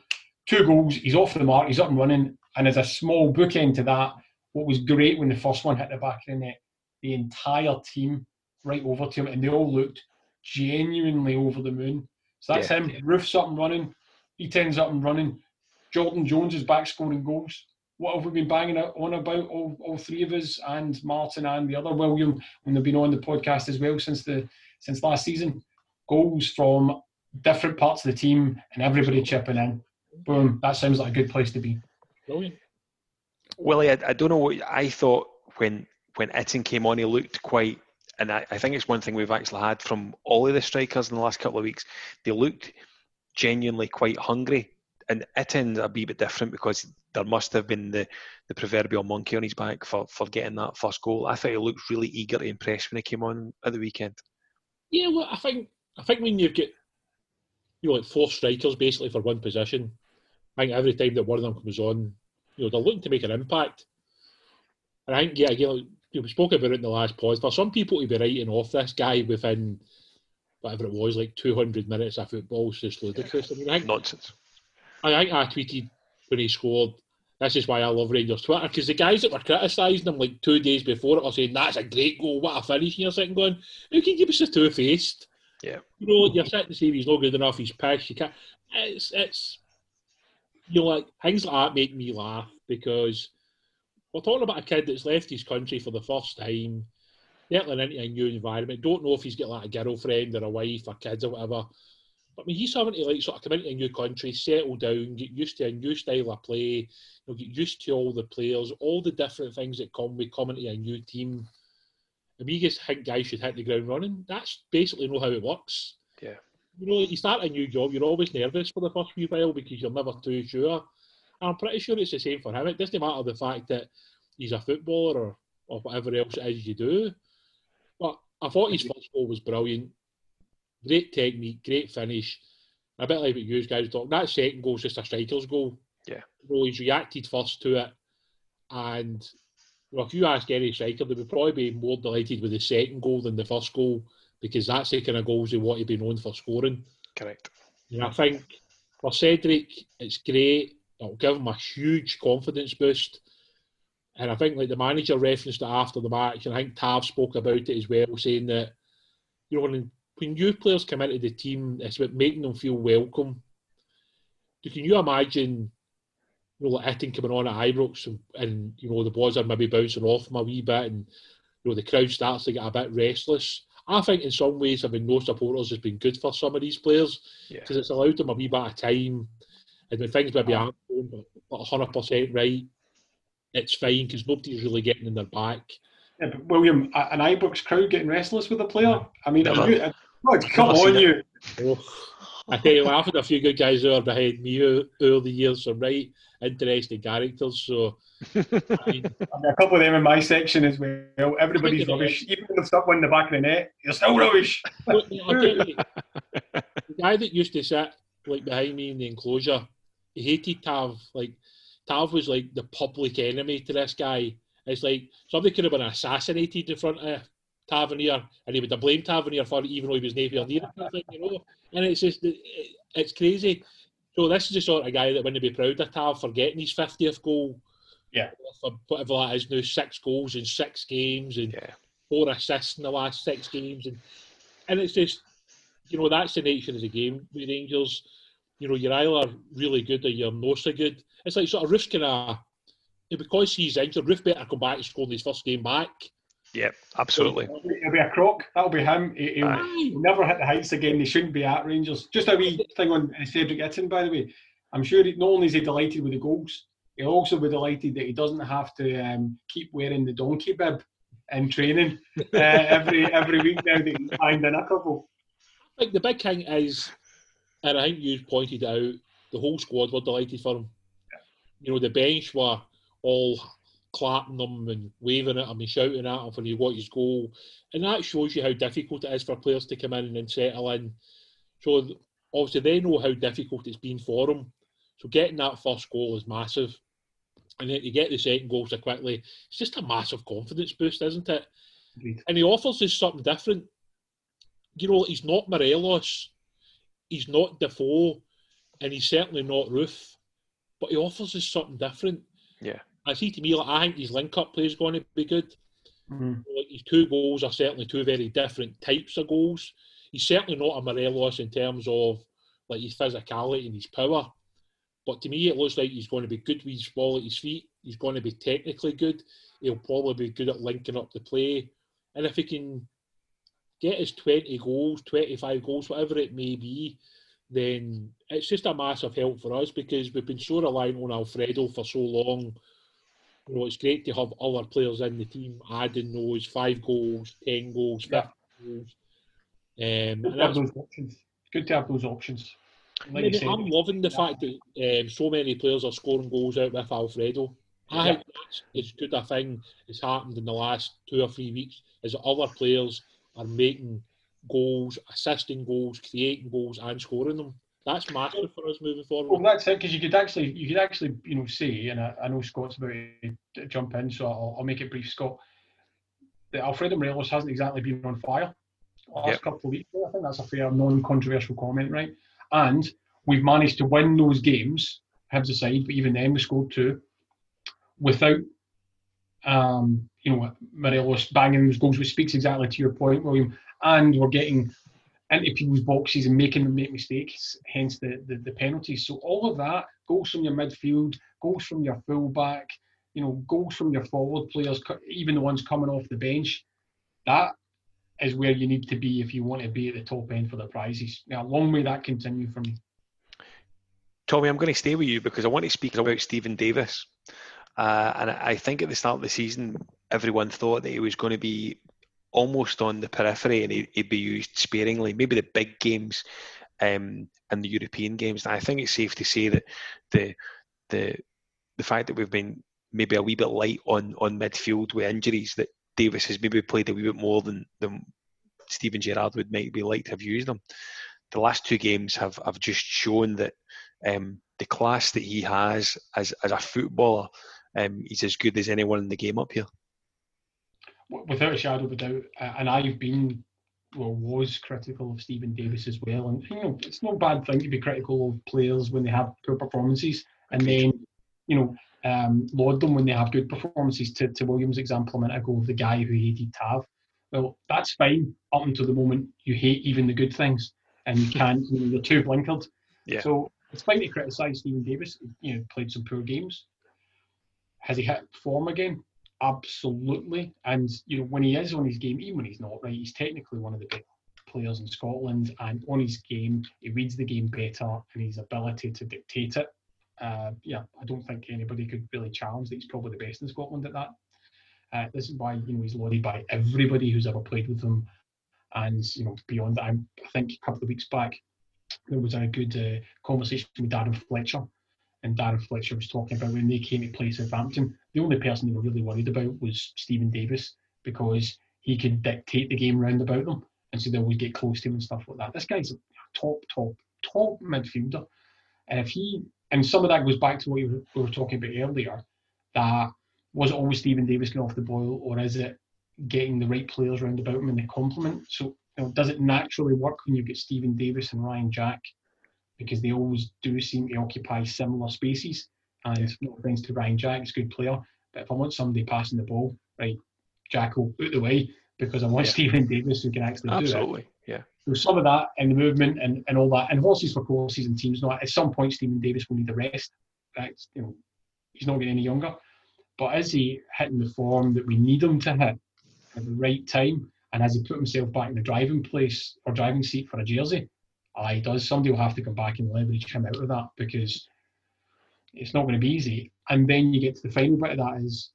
two goals. He's off the mark. He's up and running. And as a small bookend to that, what was great when the first one hit the back of the net, the entire team right over to him, and they all looked genuinely over the moon. So that's Yeah, him. yeah. Roofe's up and running. He turns up and running. Jordan Jones is back scoring goals. What have we been banging on about, all, all three of us, and Martin and the other William, when they've been on the podcast as well since the since last season? Goals from different parts of the team and everybody chipping in. Boom. That sounds like a good place to be. Brilliant. Willie, I, I don't know what I thought when when Itten came on. He looked quite, and I, I think it's one thing we've actually had from all of the strikers in the last couple of weeks. They looked genuinely quite hungry, and Itten's a wee bit different because there must have been the, the proverbial monkey on his back for, for getting that first goal. I thought he looked really eager to impress when he came on at the weekend. Yeah, well, I think I think when you've got you know like four strikers basically for one position, I think every time that one of them comes on, you know they're looking to make an impact. And I think yeah, you we spoke about it in the last pod. For some people to be writing off this guy within whatever it was, like 200 minutes of football, is just ludicrous. I mean, I think Nonsense. I think I tweeted when he scored. This is why I love Rangers Twitter because the guys that were criticising him like two days before it were saying that's a great goal, what a finish. And you're sitting going, who can give us a two faced? Yeah. You know, you're sitting to say he's not good enough, he's pissed. You can't. It's it's you know like things like that make me laugh because we're talking about a kid that's left his country for the first time, settling into a new environment. Don't know if he's got like a girlfriend or a wife or kids or whatever. But I mean, he's having to like sort of come into a new country, settle down, get used to a new style of play, you know, get used to all the players, all the different things that come with coming to a new team. And we just think guys should hit the ground running. That's basically not how it works. Yeah. You know, you start a new job, you're always nervous for the first few while because you're never too sure. And I'm pretty sure it's the same for him. It doesn't matter the fact that he's a footballer or, or whatever else it is you do. But I thought his first goal was brilliant. Great technique, great finish. A bit like what you guys talking. That second goal is just a striker's goal. Yeah. Know, he's reacted first to it. And well, if you ask any striker, they would probably be more delighted with the second goal than the first goal because that's the kind of goals they want to be known for scoring. Correct. And I think for Cedric, it's great. It'll give him a huge confidence boost. And I think like the manager referenced it after the match, and I think Tav spoke about it as well, saying that you know when when new players come into the team, it's about making them feel welcome. Can you imagine, you know, like Itten coming on at Ibrox and, and you know the boys are maybe bouncing off them a wee bit, and you know the crowd starts to get a bit restless. I think in some ways having no supporters has been good for some of these players Yeah. because it's allowed them a wee bit of time, and when things maybe aren't going hundred percent right, it's fine because nobody's really getting in their back. Yeah, but William, an Ibrox crowd getting restless with a player. I mean, you, uh, God, come on, you. Oh, I tell you, I've had a few good guys who are behind me over the years, some right interesting characters. So, (laughs) I mean, a couple of them in my section as well. Everybody's Speaking of rubbish. Even if they've in the back of the net, you're still rubbish. Look, I'll you, the guy that used to sit like behind me in the enclosure, he hated Tav. Like Tav was like the public enemy to this guy. It's like somebody could have been assassinated in front of Tavernier, and he would have blamed Tavernier for it, even though he was nowhere near it, you know. And it's just it, it's crazy. So this is the sort of guy that wouldn't be proud of Tav for getting his fiftieth goal. Yeah. For whatever that is now, six goals in six games and Yeah. four assists in the last six games, and and it's just you know that's the nature of the game with Rangers. You know, you're either really good or you're not so good. It's like sort of Roofe's kind of uh, because he's injured. Roof better come back and score his first game back. Yeah, absolutely. It'll be a croc. That'll be him. He- He'll, Aye. never hit the heights again. They shouldn't be at Rangers. Just a wee thing on uh, Cedric Itten, by the way. I'm sure he, not only is he delighted with the goals, he'll also be delighted that he doesn't have to um, keep wearing the donkey bib in training uh, (laughs) every every week now that he's banged in a couple. I think the big thing is, and I think you pointed out, the whole squad were delighted for him. You know, the bench were all clapping them and waving at him and shouting at him when he got his goal. And that shows you how difficult it is for players to come in and settle in. So obviously they know how difficult it's been for them. So getting that first goal is massive. And then to get the second goal so quickly, it's just a massive confidence boost, isn't it? Agreed. And he offers us something different. You know, he's not Morelos, he's not Defoe, and he's certainly not Roofe, but he offers us something different. Yeah. I see to me, like, I think his link up play is going to be good. Mhm. Like, his two goals are certainly two very different types of goals. He's certainly not a Morelos in terms of like his physicality and his power. But to me, it looks like he's going to be good with his ball at his feet. He's going to be technically good. He'll probably be good at linking up the play. And if he can get his 20 goals, 25 goals, whatever it may be, then it's just a massive help for us because we've been so reliant on Alfredo for so long. You know, it's great to have other players in the team adding those five goals, 10 goals, 15 goals. Um, and Good to have those options. Good to have those options. Like you Maybe said, I'm loving the fact that um, so many players are scoring goals out with Alfredo. I Yeah. think that's as good a thing that's happened in the last two or three weeks is that other players are making goals, assisting goals, creating goals, and scoring them. That's massive for us moving forward. Well, that's it because you could actually, you could actually, you know, say, and I, I know Scott's about to jump in, so I'll, I'll make it brief, Scott. That Alfredo Morelos hasn't exactly been on fire the last Yep. couple of weeks. I think that's a fair, non-controversial comment, right? And we've managed to win those games, Hibs aside, but even then we scored two without, um, you know, Morelos banging those goals, which speaks exactly to your point, William. And we're getting into people's boxes and making them make mistakes, hence the, the, the penalties. So all of that, goals from your midfield, goals from your fullback, you know, goals from your forward players, even the ones coming off the bench, that is where you need to be if you want to be at the top end for the prizes. Now, long may that continue for me. Tommy, I'm going to stay with you because I want to speak about Steven Davis. Uh, and I think at the start of the season, everyone thought that he was going to be almost on the periphery and he, he'd be used sparingly, maybe the big games um, and the European games. And I think it's safe to say that the the the fact that we've been maybe a wee bit light on on midfield with injuries, that Davis has maybe played a wee bit more than than Steven Gerrard would maybe like to have used him. The last two games have have just shown that um, the class that he has as as a footballer, um, he's as good as anyone in the game up here. Without a shadow of a doubt, uh, and I've been, well, was critical of Steven Davis as well. And, you know, it's no bad thing to be critical of players when they have poor performances. And then, you know, um, laud them when they have good performances. To, to Williams' example a minute ago, the guy who hated Tav. Well, that's fine up until the moment you hate even the good things and you can't, you know, you're too blinkered. Yeah. So it's fine to criticise Steven Davis. You know, played some poor games. Has he hit form again? Absolutely. And you know, when he is on his game, even when he's not right, he's technically one of the best players in Scotland. And on his game, he reads the game better, and his ability to dictate it. Uh, yeah, I don't think anybody could really challenge that he's probably the best in Scotland at that. Uh, this is why you know he's lauded by everybody who's ever played with him, and you know beyond that, I'm, I think a couple of weeks back there was a good uh, conversation with Darren Fletcher, and Darren Fletcher was talking about when they came to play Southampton, the only person they were really worried about was Steven Davis because he could dictate the game round about them, and so they always get close to him and stuff like that. This guy's a top, top, top midfielder, and if he and some of that goes back to what we were talking about earlier, that was it always Steven Davis getting off the boil, or is it getting the right players round about him in the complement? So you know, does it naturally work when you get Steven Davis and Ryan Jack? Because they always do seem to occupy similar spaces. And it's no offense to Ryan Jack, he's a good player. But if I want somebody passing the ball, right, Jack will out the way because I want Yeah. Steven Davis who can actually do it. Absolutely. Yeah. So some of that and the movement and, and all that, and horses for courses and teams. Not at some point, Steven Davis will need a rest. That's, you know, he's not getting any younger. But is he hitting the form that we need him to hit at the right time? And has he put himself back in the driving place or driving seat for a jersey? Aye, he does. Somebody will have to come back and leverage him out of that because it's not going to be easy. And then you get to the final bit of that is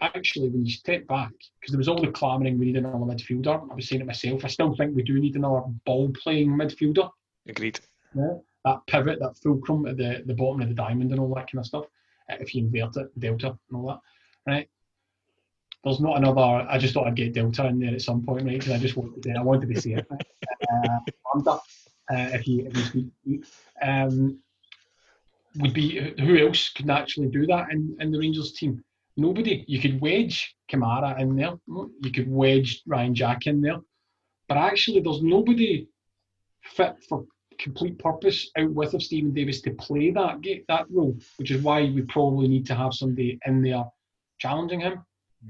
actually when you step back, because there was all the clamouring we need another midfielder. I was saying it myself. I still think we do need another ball playing midfielder. Agreed. Yeah. That pivot, that fulcrum at the, the bottom of the diamond and all that kind of stuff. uh, If you invert it, delta and all that, right? There's not another. I just thought I'd get delta in there at some point, right? Because I just wanted to. I wanted to see it. (laughs) Uh, lambda, uh, if you if you speak. Um, would be uh, who else can actually do that in, in the Rangers team? Nobody. You could wedge Kamara in there. You could wedge Ryan Jack in there. But actually, there's nobody fit for complete purpose out with of Steven Davis to play that that role, which is why we probably need to have somebody in there challenging him.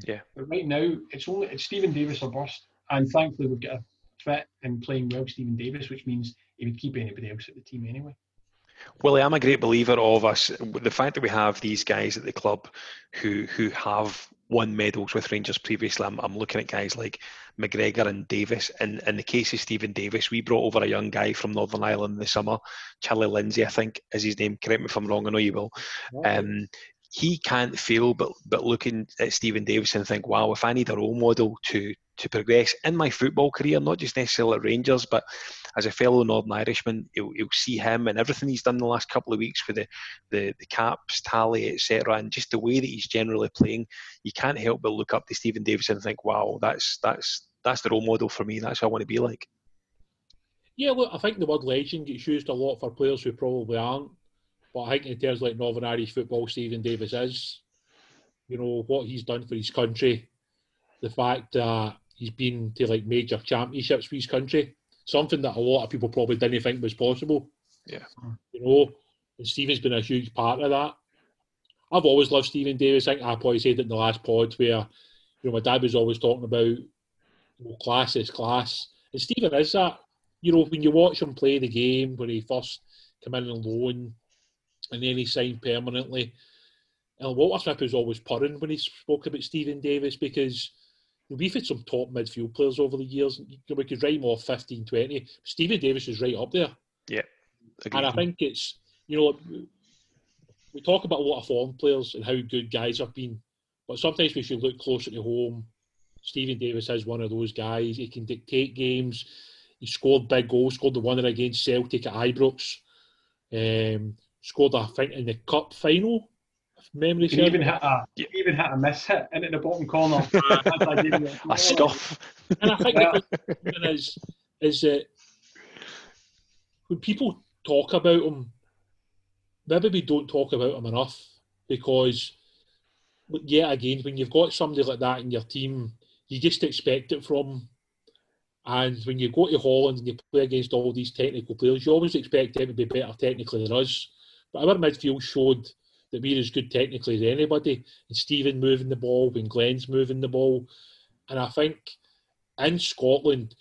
Yeah. But right now, it's only it's Steven Davis or bust, and thankfully we've got a fit and playing well Steven Davis, which means he would keep anybody else at the team anyway. Willie, I'm a great believer of us. The fact that we have these guys at the club who who have won medals with Rangers previously. I'm, I'm looking at guys like McGregor and Davis. And in the case of Steven Davis, we brought over a young guy from Northern Ireland in the summer, Charlie Lindsay, I think is his name. Correct me if I'm wrong. I know you will. Um, he can't fail but but looking at Steven Davis and think, wow, if I need a role model to to progress in my football career, not just necessarily at Rangers, but as a fellow Northern Irishman, he'll see him and everything he's done the last couple of weeks with the the, the caps tally, etc., and just the way that he's generally playing, you can't help but look up to Steven Davis and think, wow, that's that's that's the role model for me. That's who I want to be like. Yeah, look, I think the word legend gets used a lot for players who probably aren't. But I think in terms of like Northern Irish football, Steven Davis is. You know what he's done for his country, the fact that he's been to like major championships for his country, something that a lot of people probably didn't think was possible. Yeah. You know, and Steven's been a huge part of that. I've always loved Steven Davis. I think I probably said it in the last pod where, you know, my dad was always talking about, you know, class is class. And Steven is that. You know, when you watch him play the game when he first came in on loan and then he signed permanently. And Walter Smith was always purring when he spoke about Steven Davis because we've had some top midfield players over the years. We could write off 15, 20. Steven Davis is right up there. Yeah. And I think it's, you know, we talk about a lot of foreign players and how good guys have been, but sometimes we should look closer to home. Steven Davis is one of those guys. He can dictate games. He scored big goals, scored the winner against Celtic at Ibrox. Um, scored, I think, in the cup final, memory He serves. even hit a Yeah. he even hit a miss hit into the bottom corner. As (laughs) I (laughs) A scuff. And I think Yeah. the thing is, is that when people talk about him, maybe we don't talk about him enough because, yet again, when you've got somebody like that in your team, you just expect it from. And when you go to Holland and you play against all these technical players, you always expect them to be better technically than us. But our midfield showed that we're as good technically as anybody. And Steven moving the ball, when Glenn's moving the ball. And I think in Scotland,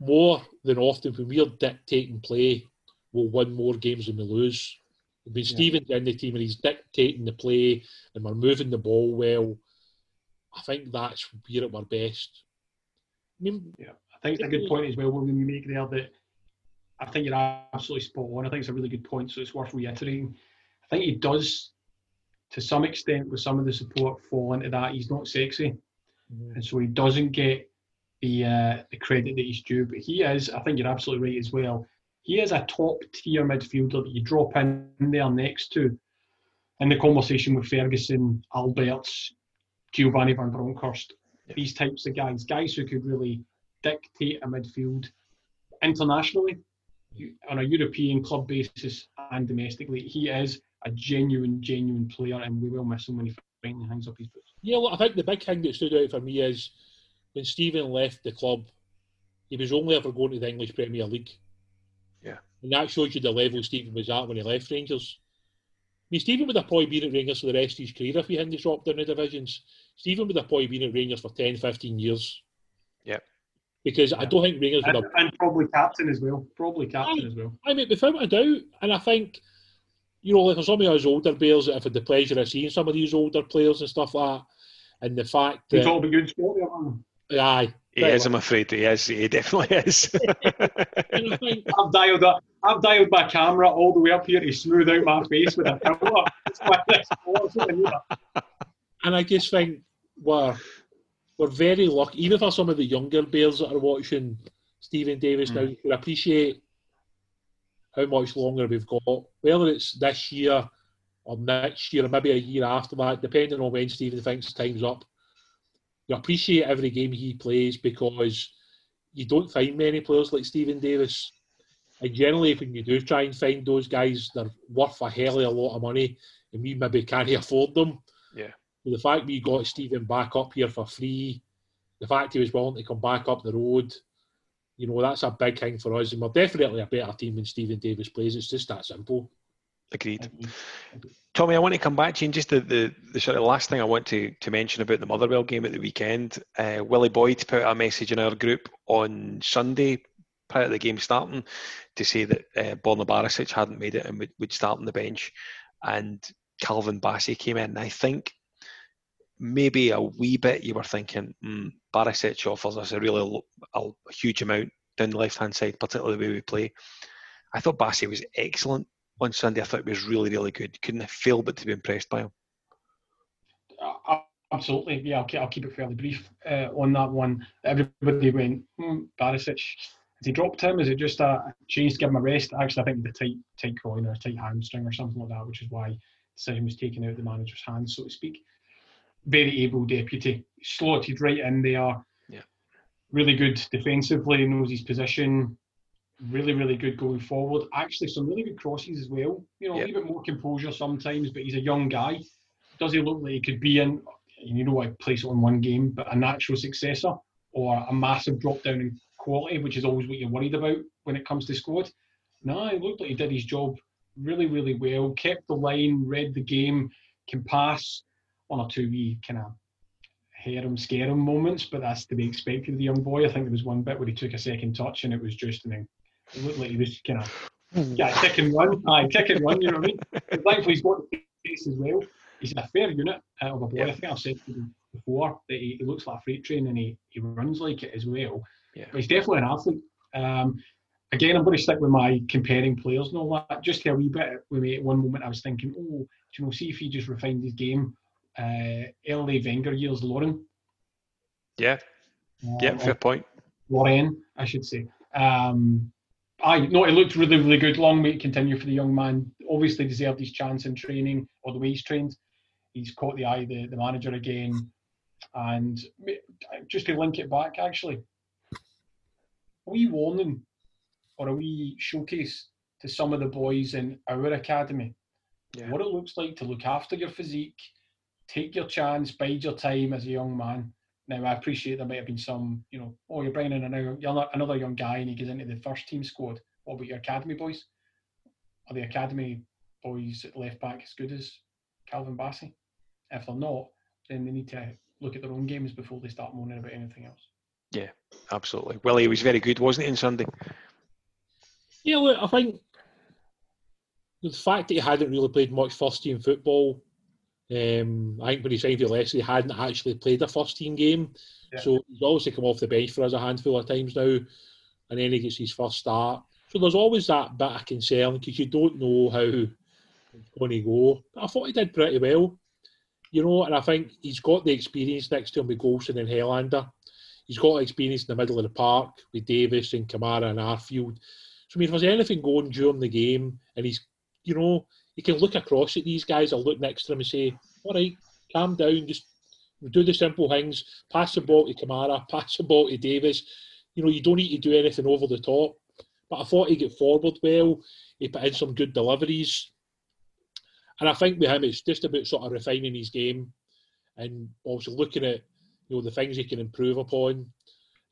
more than often, when we're dictating play, we'll win more games than we lose. When Steven's in the team and he's dictating the play and we're moving the ball well, I think that's we're at our best. I mean, Yeah, I think it's a good point as well when you make there that I think you're absolutely spot on. I think it's a really good point, so it's worth reiterating. I think he does, to some extent, with some of the support, fall into that. He's not sexy, and so he doesn't get the uh, the credit that he's due. But he is. I think you're absolutely right as well. He is a top tier midfielder that you drop in there next to in the conversation with Ferguson, Albertz, Giovanni van Bronckhorst. These types of guys, guys who could really dictate a midfield internationally on a European club basis and domestically. He is a genuine, genuine player, and we will miss him when he finally hangs up his boots. Yeah, look, I think the big thing that stood out for me is when Steven left the club, he was only ever going to the English Premier League. Yeah. And that shows you the level Steven was at when he left Rangers. I mean, Steven would have probably been at Rangers for the rest of his career if he hadn't dropped down the divisions. Steven would have probably been at Rangers for 10, 15 years. Yeah. Because I don't think Rangers would have and probably captain as well. Probably captain as well. I mean, without a doubt, and I think, you know, like for some of us older players that have had the pleasure of seeing some of these older players and stuff like that, and the fact You that, talk about good sport there, man. aye, He is, I'm afraid. He is. He definitely is. I (laughs) think, I've dialed up. I've dialed my camera all the way up here to smooth out my face with a filter. It's like this. It's really good. and I just think we're we're very lucky, even for some of the younger Bears that are watching Steven Davis hmm. now, you can appreciate how much longer we've got, whether it's this year or next year or maybe a year after that, depending on when Steven thinks time's up. You appreciate every game he plays because you don't find many players like Steven Davis. And generally, when you do try and find those guys, they're worth a hell of a lot of money, and we maybe can't (laughs) afford them. Yeah. So the fact we got Steven back up here for free, the fact he was willing to come back up the road, you know, that's a big thing for us. And we're definitely a better team when Steven Davis plays. It's just that simple. Agreed. Tommy, I want to come back to you and just the, the, the sort of last thing I want to, to mention about the Motherwell game at the weekend. Uh, Willie Boyd put out a message in our group on Sunday prior to the game starting to say that uh, Borna Barisic hadn't made it and would, would start on the bench. And Calvin Bassey came in. And I think maybe a wee bit you were thinking, mm, Barisic offers us a really a huge amount down the left hand side, particularly the way we play. I thought Bassey was excellent on Sunday. I thought he was really, really good. Couldn't failed but to be impressed by him. Uh, Absolutely, yeah. I'll keep, I'll keep it fairly brief uh, on that one. Everybody went, hmm, Barisic. Has he dropped him? Is it just a change to give him a rest? Actually, I think the tight, tight groin or tight hamstring or something like that, which is why the decision was taken out of the manager's hands, so to speak. Very able deputy, slotted right in there. Yeah. Really good defensively, knows his position. Really, really good going forward. Actually, some really good crosses as well. You know, Yeah. a little bit more composure sometimes, but he's a young guy. Does he look like he could be in? You know, I place it on one game, but a natural successor or a massive drop down in quality, which is always what you're worried about when it comes to squad. No, he looked like he did his job really, really well. Kept the line, read the game, can pass one or two wee kind of hair him, scare him moments, but that's to be expected of the young boy. I think there was one bit where he took a second touch and it was just, and then it looked like he was kind of yeah, kick and run. Aye, kick and run, you know what I mean? But thankfully, he's got the pace as well. He's a fair unit uh, of a boy. Yeah. I think I've said before that he, he looks like a freight train and he, he runs like it as well. Yeah. But he's definitely an athlete. Um, again, I'm going to stick with my comparing players and all that. Just a wee bit with me at one moment, I was thinking, oh, do you know, see if he just refined his game. Uh, early Wenger years, Lauren. Yeah, yeah, Um, fair point. Lauren, I should say. Um, I no, it looked really, really good. Long way to continue for the young man. Obviously deserved his chance in training or the way he's trained. He's caught the eye of the, the manager again. And just to link it back, actually, a wee warning or a wee showcase to some of the boys in our academy. Yeah. What it looks like to look after your physique, take your chance, bide your time as a young man. Now, I appreciate there might have been some, you know, oh, you're bringing in another, another young guy and he gets into the first team squad. What about your academy boys? Are the academy boys at left back as good as Calvin Bassey. If they're not, then they need to look at their own games before they start moaning about anything else. Yeah, absolutely. Willie he was very good, wasn't he, on Sunday? Yeah, look, I think the fact that he hadn't really played much first team football, um, I think when he signed for Leicester, he hadn't actually played a first team game. Yeah. So he's obviously come off the bench for us a handful of times now, and then he gets his first start. So there's always that bit of concern because you don't know how it's going to go. But I thought he did pretty well, you know, and I think he's got the experience next to him with Goldson and Helander. He's got experience in the middle of the park with Davis and Kamara and Arfield. So I mean, if there's anything going during the game, and he's, you know, he can look across at these guys or look next to them and say, "All right, calm down, just do the simple things. Pass the ball to Kamara, (laughs) pass the ball to Davis. You know, you don't need to do anything over the top." But I thought he got forward well. He put in some good deliveries, and I think with him, it's just about sort of refining his game, and also looking at you know the things he can improve upon,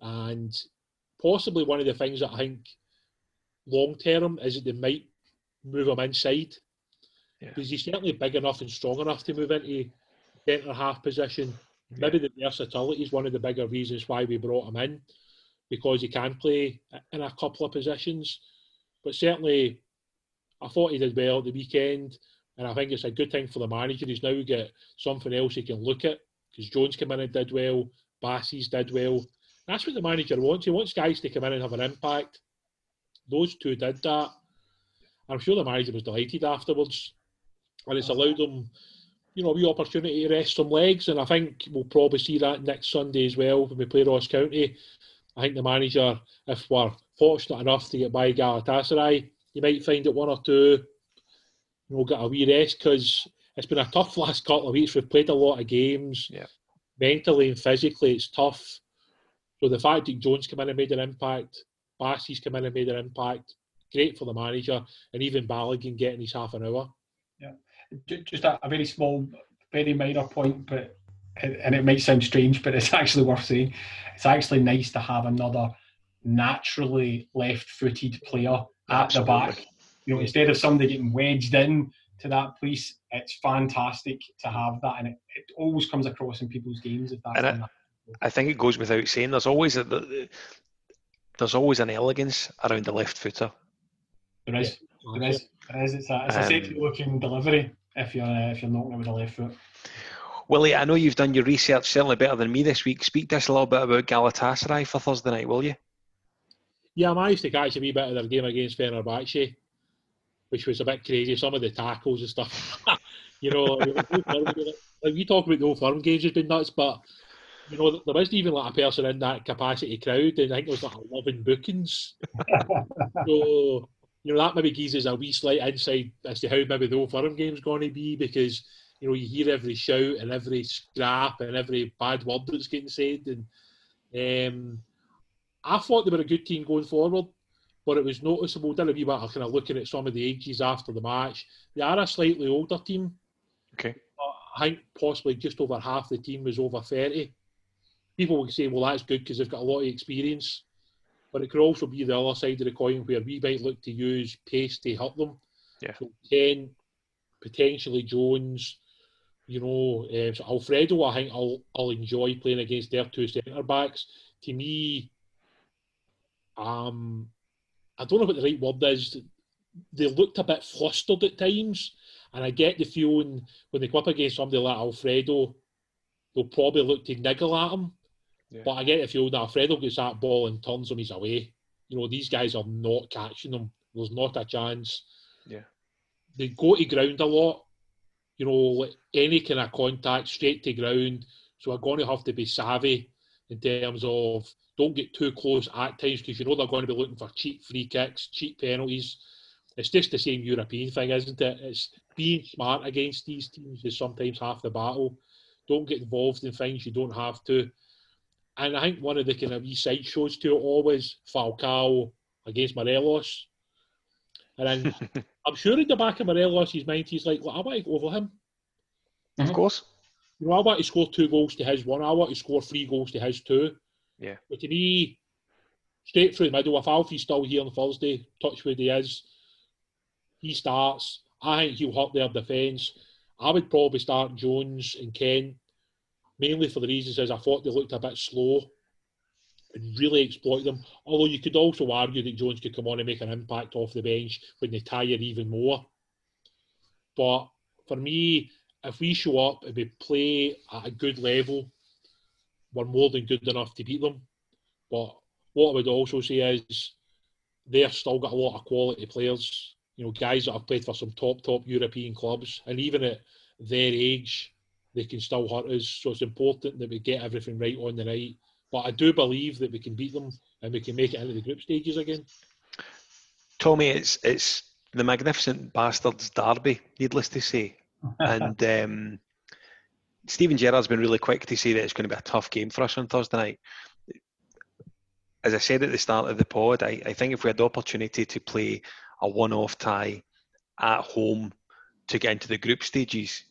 and possibly one of the things that I think long term is that they might move him inside Yeah. because he's certainly big enough and strong enough to move into centre half position. Maybe the versatility is one of the bigger reasons why we brought him in because he can play in a couple of positions. But certainly, I thought he did well at the weekend, and I think it's a good thing for the manager. He's now got something else he can look at because Jones came in and did well, Bassey's did well. That's what the manager wants. He wants guys to come in and have an impact. Those two did that. I'm sure the manager was delighted afterwards, and it's allowed them, you know, a wee opportunity to rest some legs. And I think we'll probably see that next Sunday as well when we play Ross County. I think the manager, if we're fortunate enough to get by Galatasaray, you might find that one or two, you know, get a wee rest because it's been a tough (laughs) last couple of weeks. We've played a lot of games. Yeah. Mentally and physically, it's tough. So the fact that Jones came in and made an impact, Bassey's come in and made an impact, great for the manager, and even Balogun getting his half an hour. Ju- Just a, a very small, very minor point, but and it might sound strange, but it's (laughs) actually worth saying. It's actually nice to have another naturally left-footed player at Absolutely. the back. You know, instead of somebody getting wedged in to that place, it's fantastic to have that, and it, it always comes across in people's games if that's And that. I think it goes without saying. There's always a, the, there's always an elegance around the left footer. There is, there is, there is. It's a, it's a Um, sexy-looking delivery if you're uh, if you're knocking it with the left foot. Willie, I know you've done your research certainly better than me this week. Speak to us a little bit about Galatasaray for Thursday night, will you? Yeah, I managed to catch a wee bit of their game against Fenerbahce, which was a bit crazy. Some of the tackles and stuff. (laughs) (laughs) you know, like we talk about the old firm games has been nuts, but you know, there wasn't even like a person in that capacity crowd, and I think there was like eleven bookings. (laughs) so you know that maybe gives us a wee slight insight as to how maybe the old firm game's going to be because you know you hear every shout and every scrap and every bad word that's getting said, and um, I thought they were a good team going forward, but it was noticeable. Did a wee bit of kind of looking at some of the ages after the match. They are a slightly older team. Okay. I think possibly just over half the team was over 30. People would say, well, that's good because they've got a lot of experience. But it could also be the other side of the coin where we might look to use pace to hurt them. Yeah. So Kent, potentially Jones, you know, um, so Alfredo, I think I'll, I'll enjoy playing against their two centre backs. To me, um, I don't know what the right word is. They looked a bit flustered at times, and I get the feeling when they come up against somebody like Alfredo, they'll probably look to niggle at him. Yeah. But I get the feeling that Alfredo gets that ball and turns him his away. You know, these guys are not catching them. There's not a chance. Yeah. They go to ground a lot. You know, like any kind of contact straight to ground. So I'm going to have to be savvy in terms of don't get too close at times because you know they're going to be looking for cheap free kicks, cheap penalties. It's just the same European thing, isn't it? It's being smart against these teams is sometimes half the battle. Don't get involved in things you don't have to. And I think one of the kind of wee side shows to it always Falcao against Morelos. And then (laughs) I'm sure in the back of Morelos' mind he's like, well, I want to go over him. Of course. You know, I want to score two goals to his one. I want to score three goals to his two. Yeah. But to me, straight through the middle, if Alfie's still here on Thursday, touch where he is, he starts. I think he'll hurt their defence. I would probably start Jones and Ken, mainly for the reasons as I thought they looked a bit slow and really exploit them. Although you could also argue that Jones could come on and make an impact off the bench when they tire even more. But for me, if we show up and we play at a good level, we're more than good enough to beat them. But what I would also say is they've still got a lot of quality players. You know, guys that have played for some top top European clubs, and even at their age, they can still hurt us. So it's important that we get everything right on the night. But I do believe that we can beat them and we can make it into the group stages again. Tommy, it's it's the magnificent bastards derby, needless to say, (laughs) and um, Steven Gerrard's been really quick to say that it's going to be a tough game for us on Thursday night. As I said at the start of the pod, I, I think if we had the opportunity to play a one-off tie at home to get into the group stages,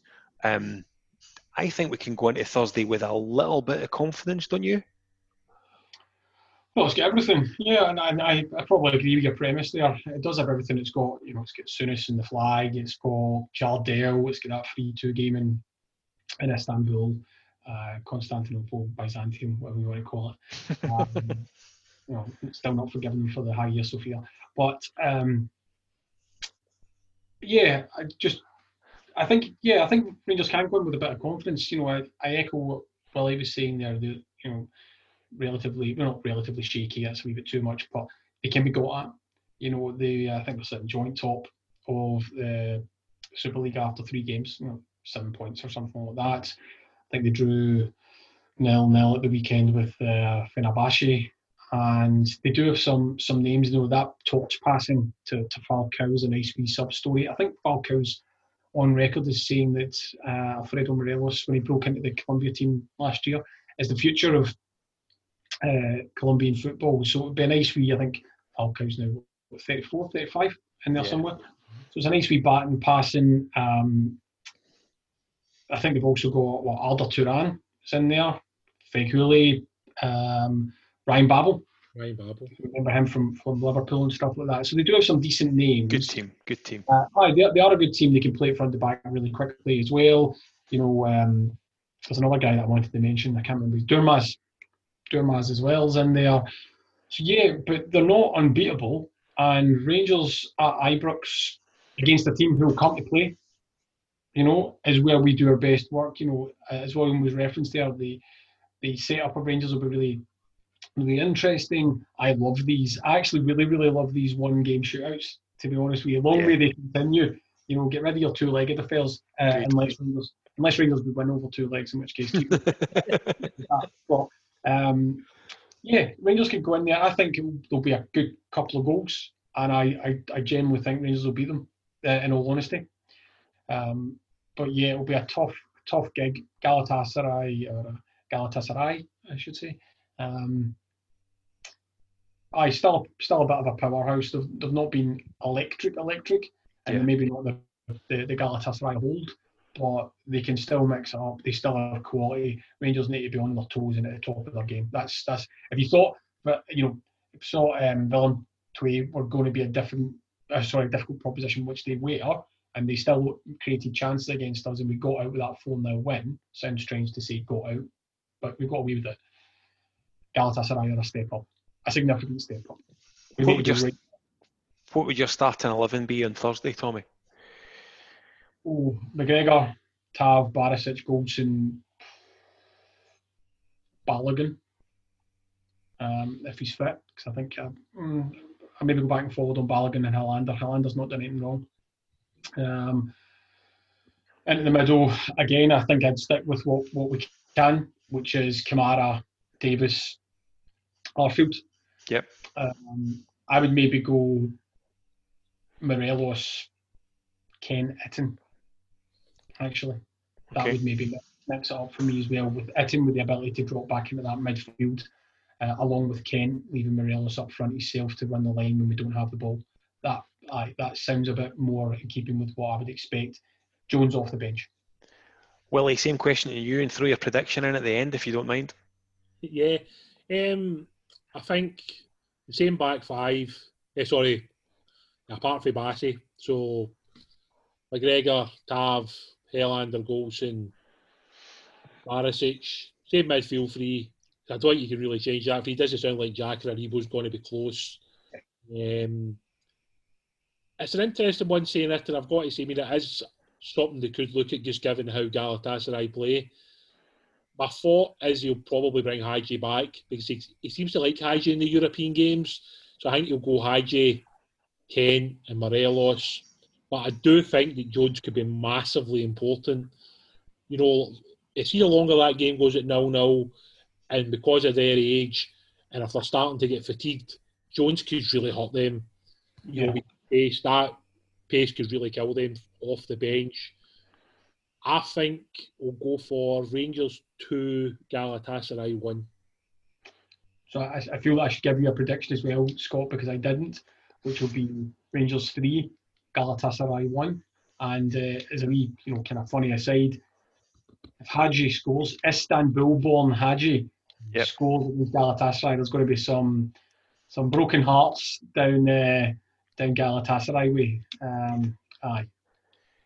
um, I think we can go into Thursday with a little bit of confidence, don't you? Well, it's got everything. Yeah, and, and I, I probably agree with your premise there. It does have everything. It's got, you know, it's got Souness in the flag. It's got Jardel. It's got that three-two game in in Istanbul, uh, Constantinople, Byzantium, whatever you want to call it. Um, (laughs) you know, still not forgiven for the high Hagia Sophia, but um, yeah, I just I think yeah, I think Rangers can go in with a bit of confidence. You know, I, I echo what Willie was saying there. The you know, relatively well, not relatively shaky. That's a wee bit too much, but they can be got at. You know, they I think they're sitting joint top of the Super League after three games. You know, seven points or something like that. I think they drew nil nil at the weekend with uh, and they do have some some names. You know that torch passing to to Falcao is a nice wee sub story. I think Falcao's on record as saying that uh, Alfredo Morelos, when he broke into the Colombia team last year, is the future of uh, Colombian football. So it'd be a nice wee. I think Falcao's now what, 34, 35 in there Yeah. somewhere. So it's a nice wee batting passing. Um, I think they've also got what Arda Turan is in there, Feghouli, um, Ryan Babel. Ryan Babel. Remember him from, from Liverpool and stuff like that. So they do have some decent names. Good team, good team. Uh, aye, they, they are a good team. They can play front to back really quickly as well. You know, um, there's another guy that I wanted to mention. I can't remember. Durmaz, Durmaz as well is in there. So yeah, but they're not unbeatable. And Rangers at Ibrox against a team who will come to play, you know, is where we do our best work. You know, as William was referenced there, the the setup of Rangers will be really really interesting. I love these. I actually really, really love these one game shootouts, to be honest with you. Long Yeah. may they continue. You know, get rid of your two legged affairs uh, Agreed. unless Rangers unless Rangers would win over two legs, in which case (laughs) keep. But um, yeah, Rangers could go in there. I think there'll be a good couple of goals, and I, I, I genuinely think Rangers will beat them. Uh, in all honesty, um, but yeah, it'll be a tough, tough gig. Galatasaray or uh, Galatasaray, I should say. Um, I still, still a bit of a powerhouse. They've, they've not been electric, electric, and Yeah. maybe not the, the the Galatasaray hold, but they can still mix it up. They still have quality. Rangers need to be on their toes and at the top of their game. That's that's. If you thought that you know, thought um, Willem Twee were going to be a different, uh, sorry, difficult proposition, which they were, and they still created chances against us, and we got out with that four 0 win. Sounds strange to say got out, but we got away with it. Galatasaray are a step up, a significant step up. We What would your right- what would your starting eleven be on Thursday, Tommy? Oh, McGregor, Tav, Barisic, Goldson, Balogun. Um, if he's fit, because I think uh, mm, I maybe go back and forward on Balogun and Helander. Helander's not done anything wrong. Um, into the middle, again, I think I'd stick with what, what we can, which is Kamara, Davis, Arfield. Yep. Um, I would maybe go Morelos, Kent Itten, actually. That Okay. would maybe mi- mix it up for me as well, with Itten with the ability to drop back into that midfield, uh, along with Kent leaving Morelos up front himself to run the line when we don't have the ball. That aye, that sounds a bit more in keeping with what I would expect. Jones off the bench. Willie, same question to you, and throw your prediction in at the end if you don't mind. Yeah, um, I think the same back five. Eh, sorry, apart from Bassey, so McGregor, Tav, Helander, Goldson, Barisic, same midfield three. I don't think you can really change that. If he doesn't sound like Jack or Aribo's going to be close. Um, it's an interesting one saying it, and I've got to say, I mean, it is something they could look at just given how Galatasaray play. My thought is he'll probably bring Hagi back because he, he seems to like Hagi in the European games. So I think he'll go Hagi, Kent, and Morelos. But I do think that Jones could be massively important. You know, if see how longer that game goes at nil nil, and because of their age, and if they're starting to get fatigued, Jones could really hurt them. You Yeah. know, pace that pace could really kill them off the bench. I think we'll go for Rangers two, Galatasaray one. So I, I feel that I should give you a prediction as well, Scott, because I didn't, which will be Rangers three, Galatasaray one. And uh, as a wee, you know, kind of funny aside, if Hagi scores, Istanbul-born Hagi Yep. scores with Galatasaray, there's going to be some some broken hearts down uh, down Galatasaray way. Um, aye,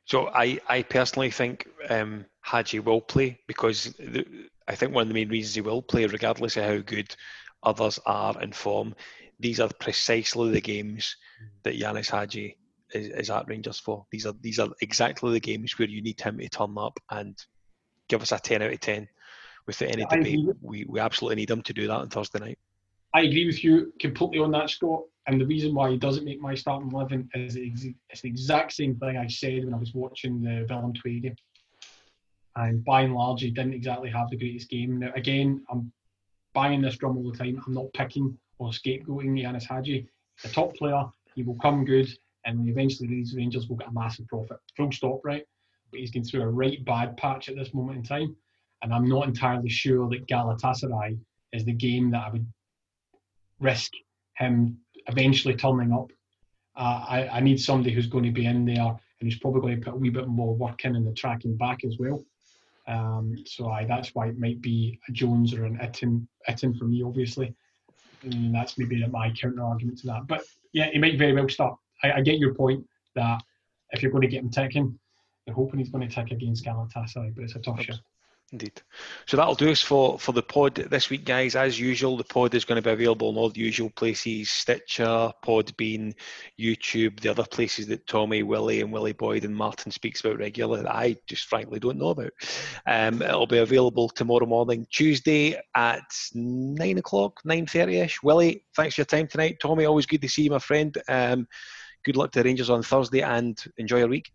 So I, I personally think um, Hagi will play because the, I think one of the main reasons he will play, regardless of how good others are in form, these are precisely the games mm. that Ianis Hagi is, is at Rangers for. These are these are exactly the games where you need him to turn up and give us a ten out of ten. Without any debate, we, we absolutely need him to do that on Thursday night. I agree with you completely on that, Scott. And the reason why he doesn't make my starting eleven is the ex- it's the exact same thing I said when I was watching the Willem game. And by and large, he didn't exactly have the greatest game. Now, again, I'm buying this drum all the time. I'm not picking or scapegoating Ianis Hagi. The top player, he will come good, and eventually these Rangers will get a massive profit. Full stop, right? But he's going through a right bad patch at this moment in time. And I'm not entirely sure that Galatasaray is the game that I would risk him eventually turning up. Uh, I, I need somebody who's going to be in there and who's probably going to put a wee bit more work in in the tracking back as well. Um, so I, that's why it might be a Jones or an Itten, Itten for me, obviously. And that's maybe my counter argument to that. But yeah, he might very well start. I, I get your point that if you're going to get him ticking, you're hoping he's going to tick against Galatasaray, but it's a tough shift. Indeed. So that'll do us for, for the pod this week, guys. As usual, the pod is going to be available in all the usual places Stitcher, Podbean, YouTube, the other places that Tommy, Willie, and Willie Boyd and Martin speaks about regularly that I just frankly don't know about. Um, it'll be available tomorrow morning, Tuesday at 9 o'clock, 9.30 ish. Willie, thanks for your time tonight. Tommy, always good to see you, my friend. Um, good luck to the Rangers on Thursday and enjoy your week.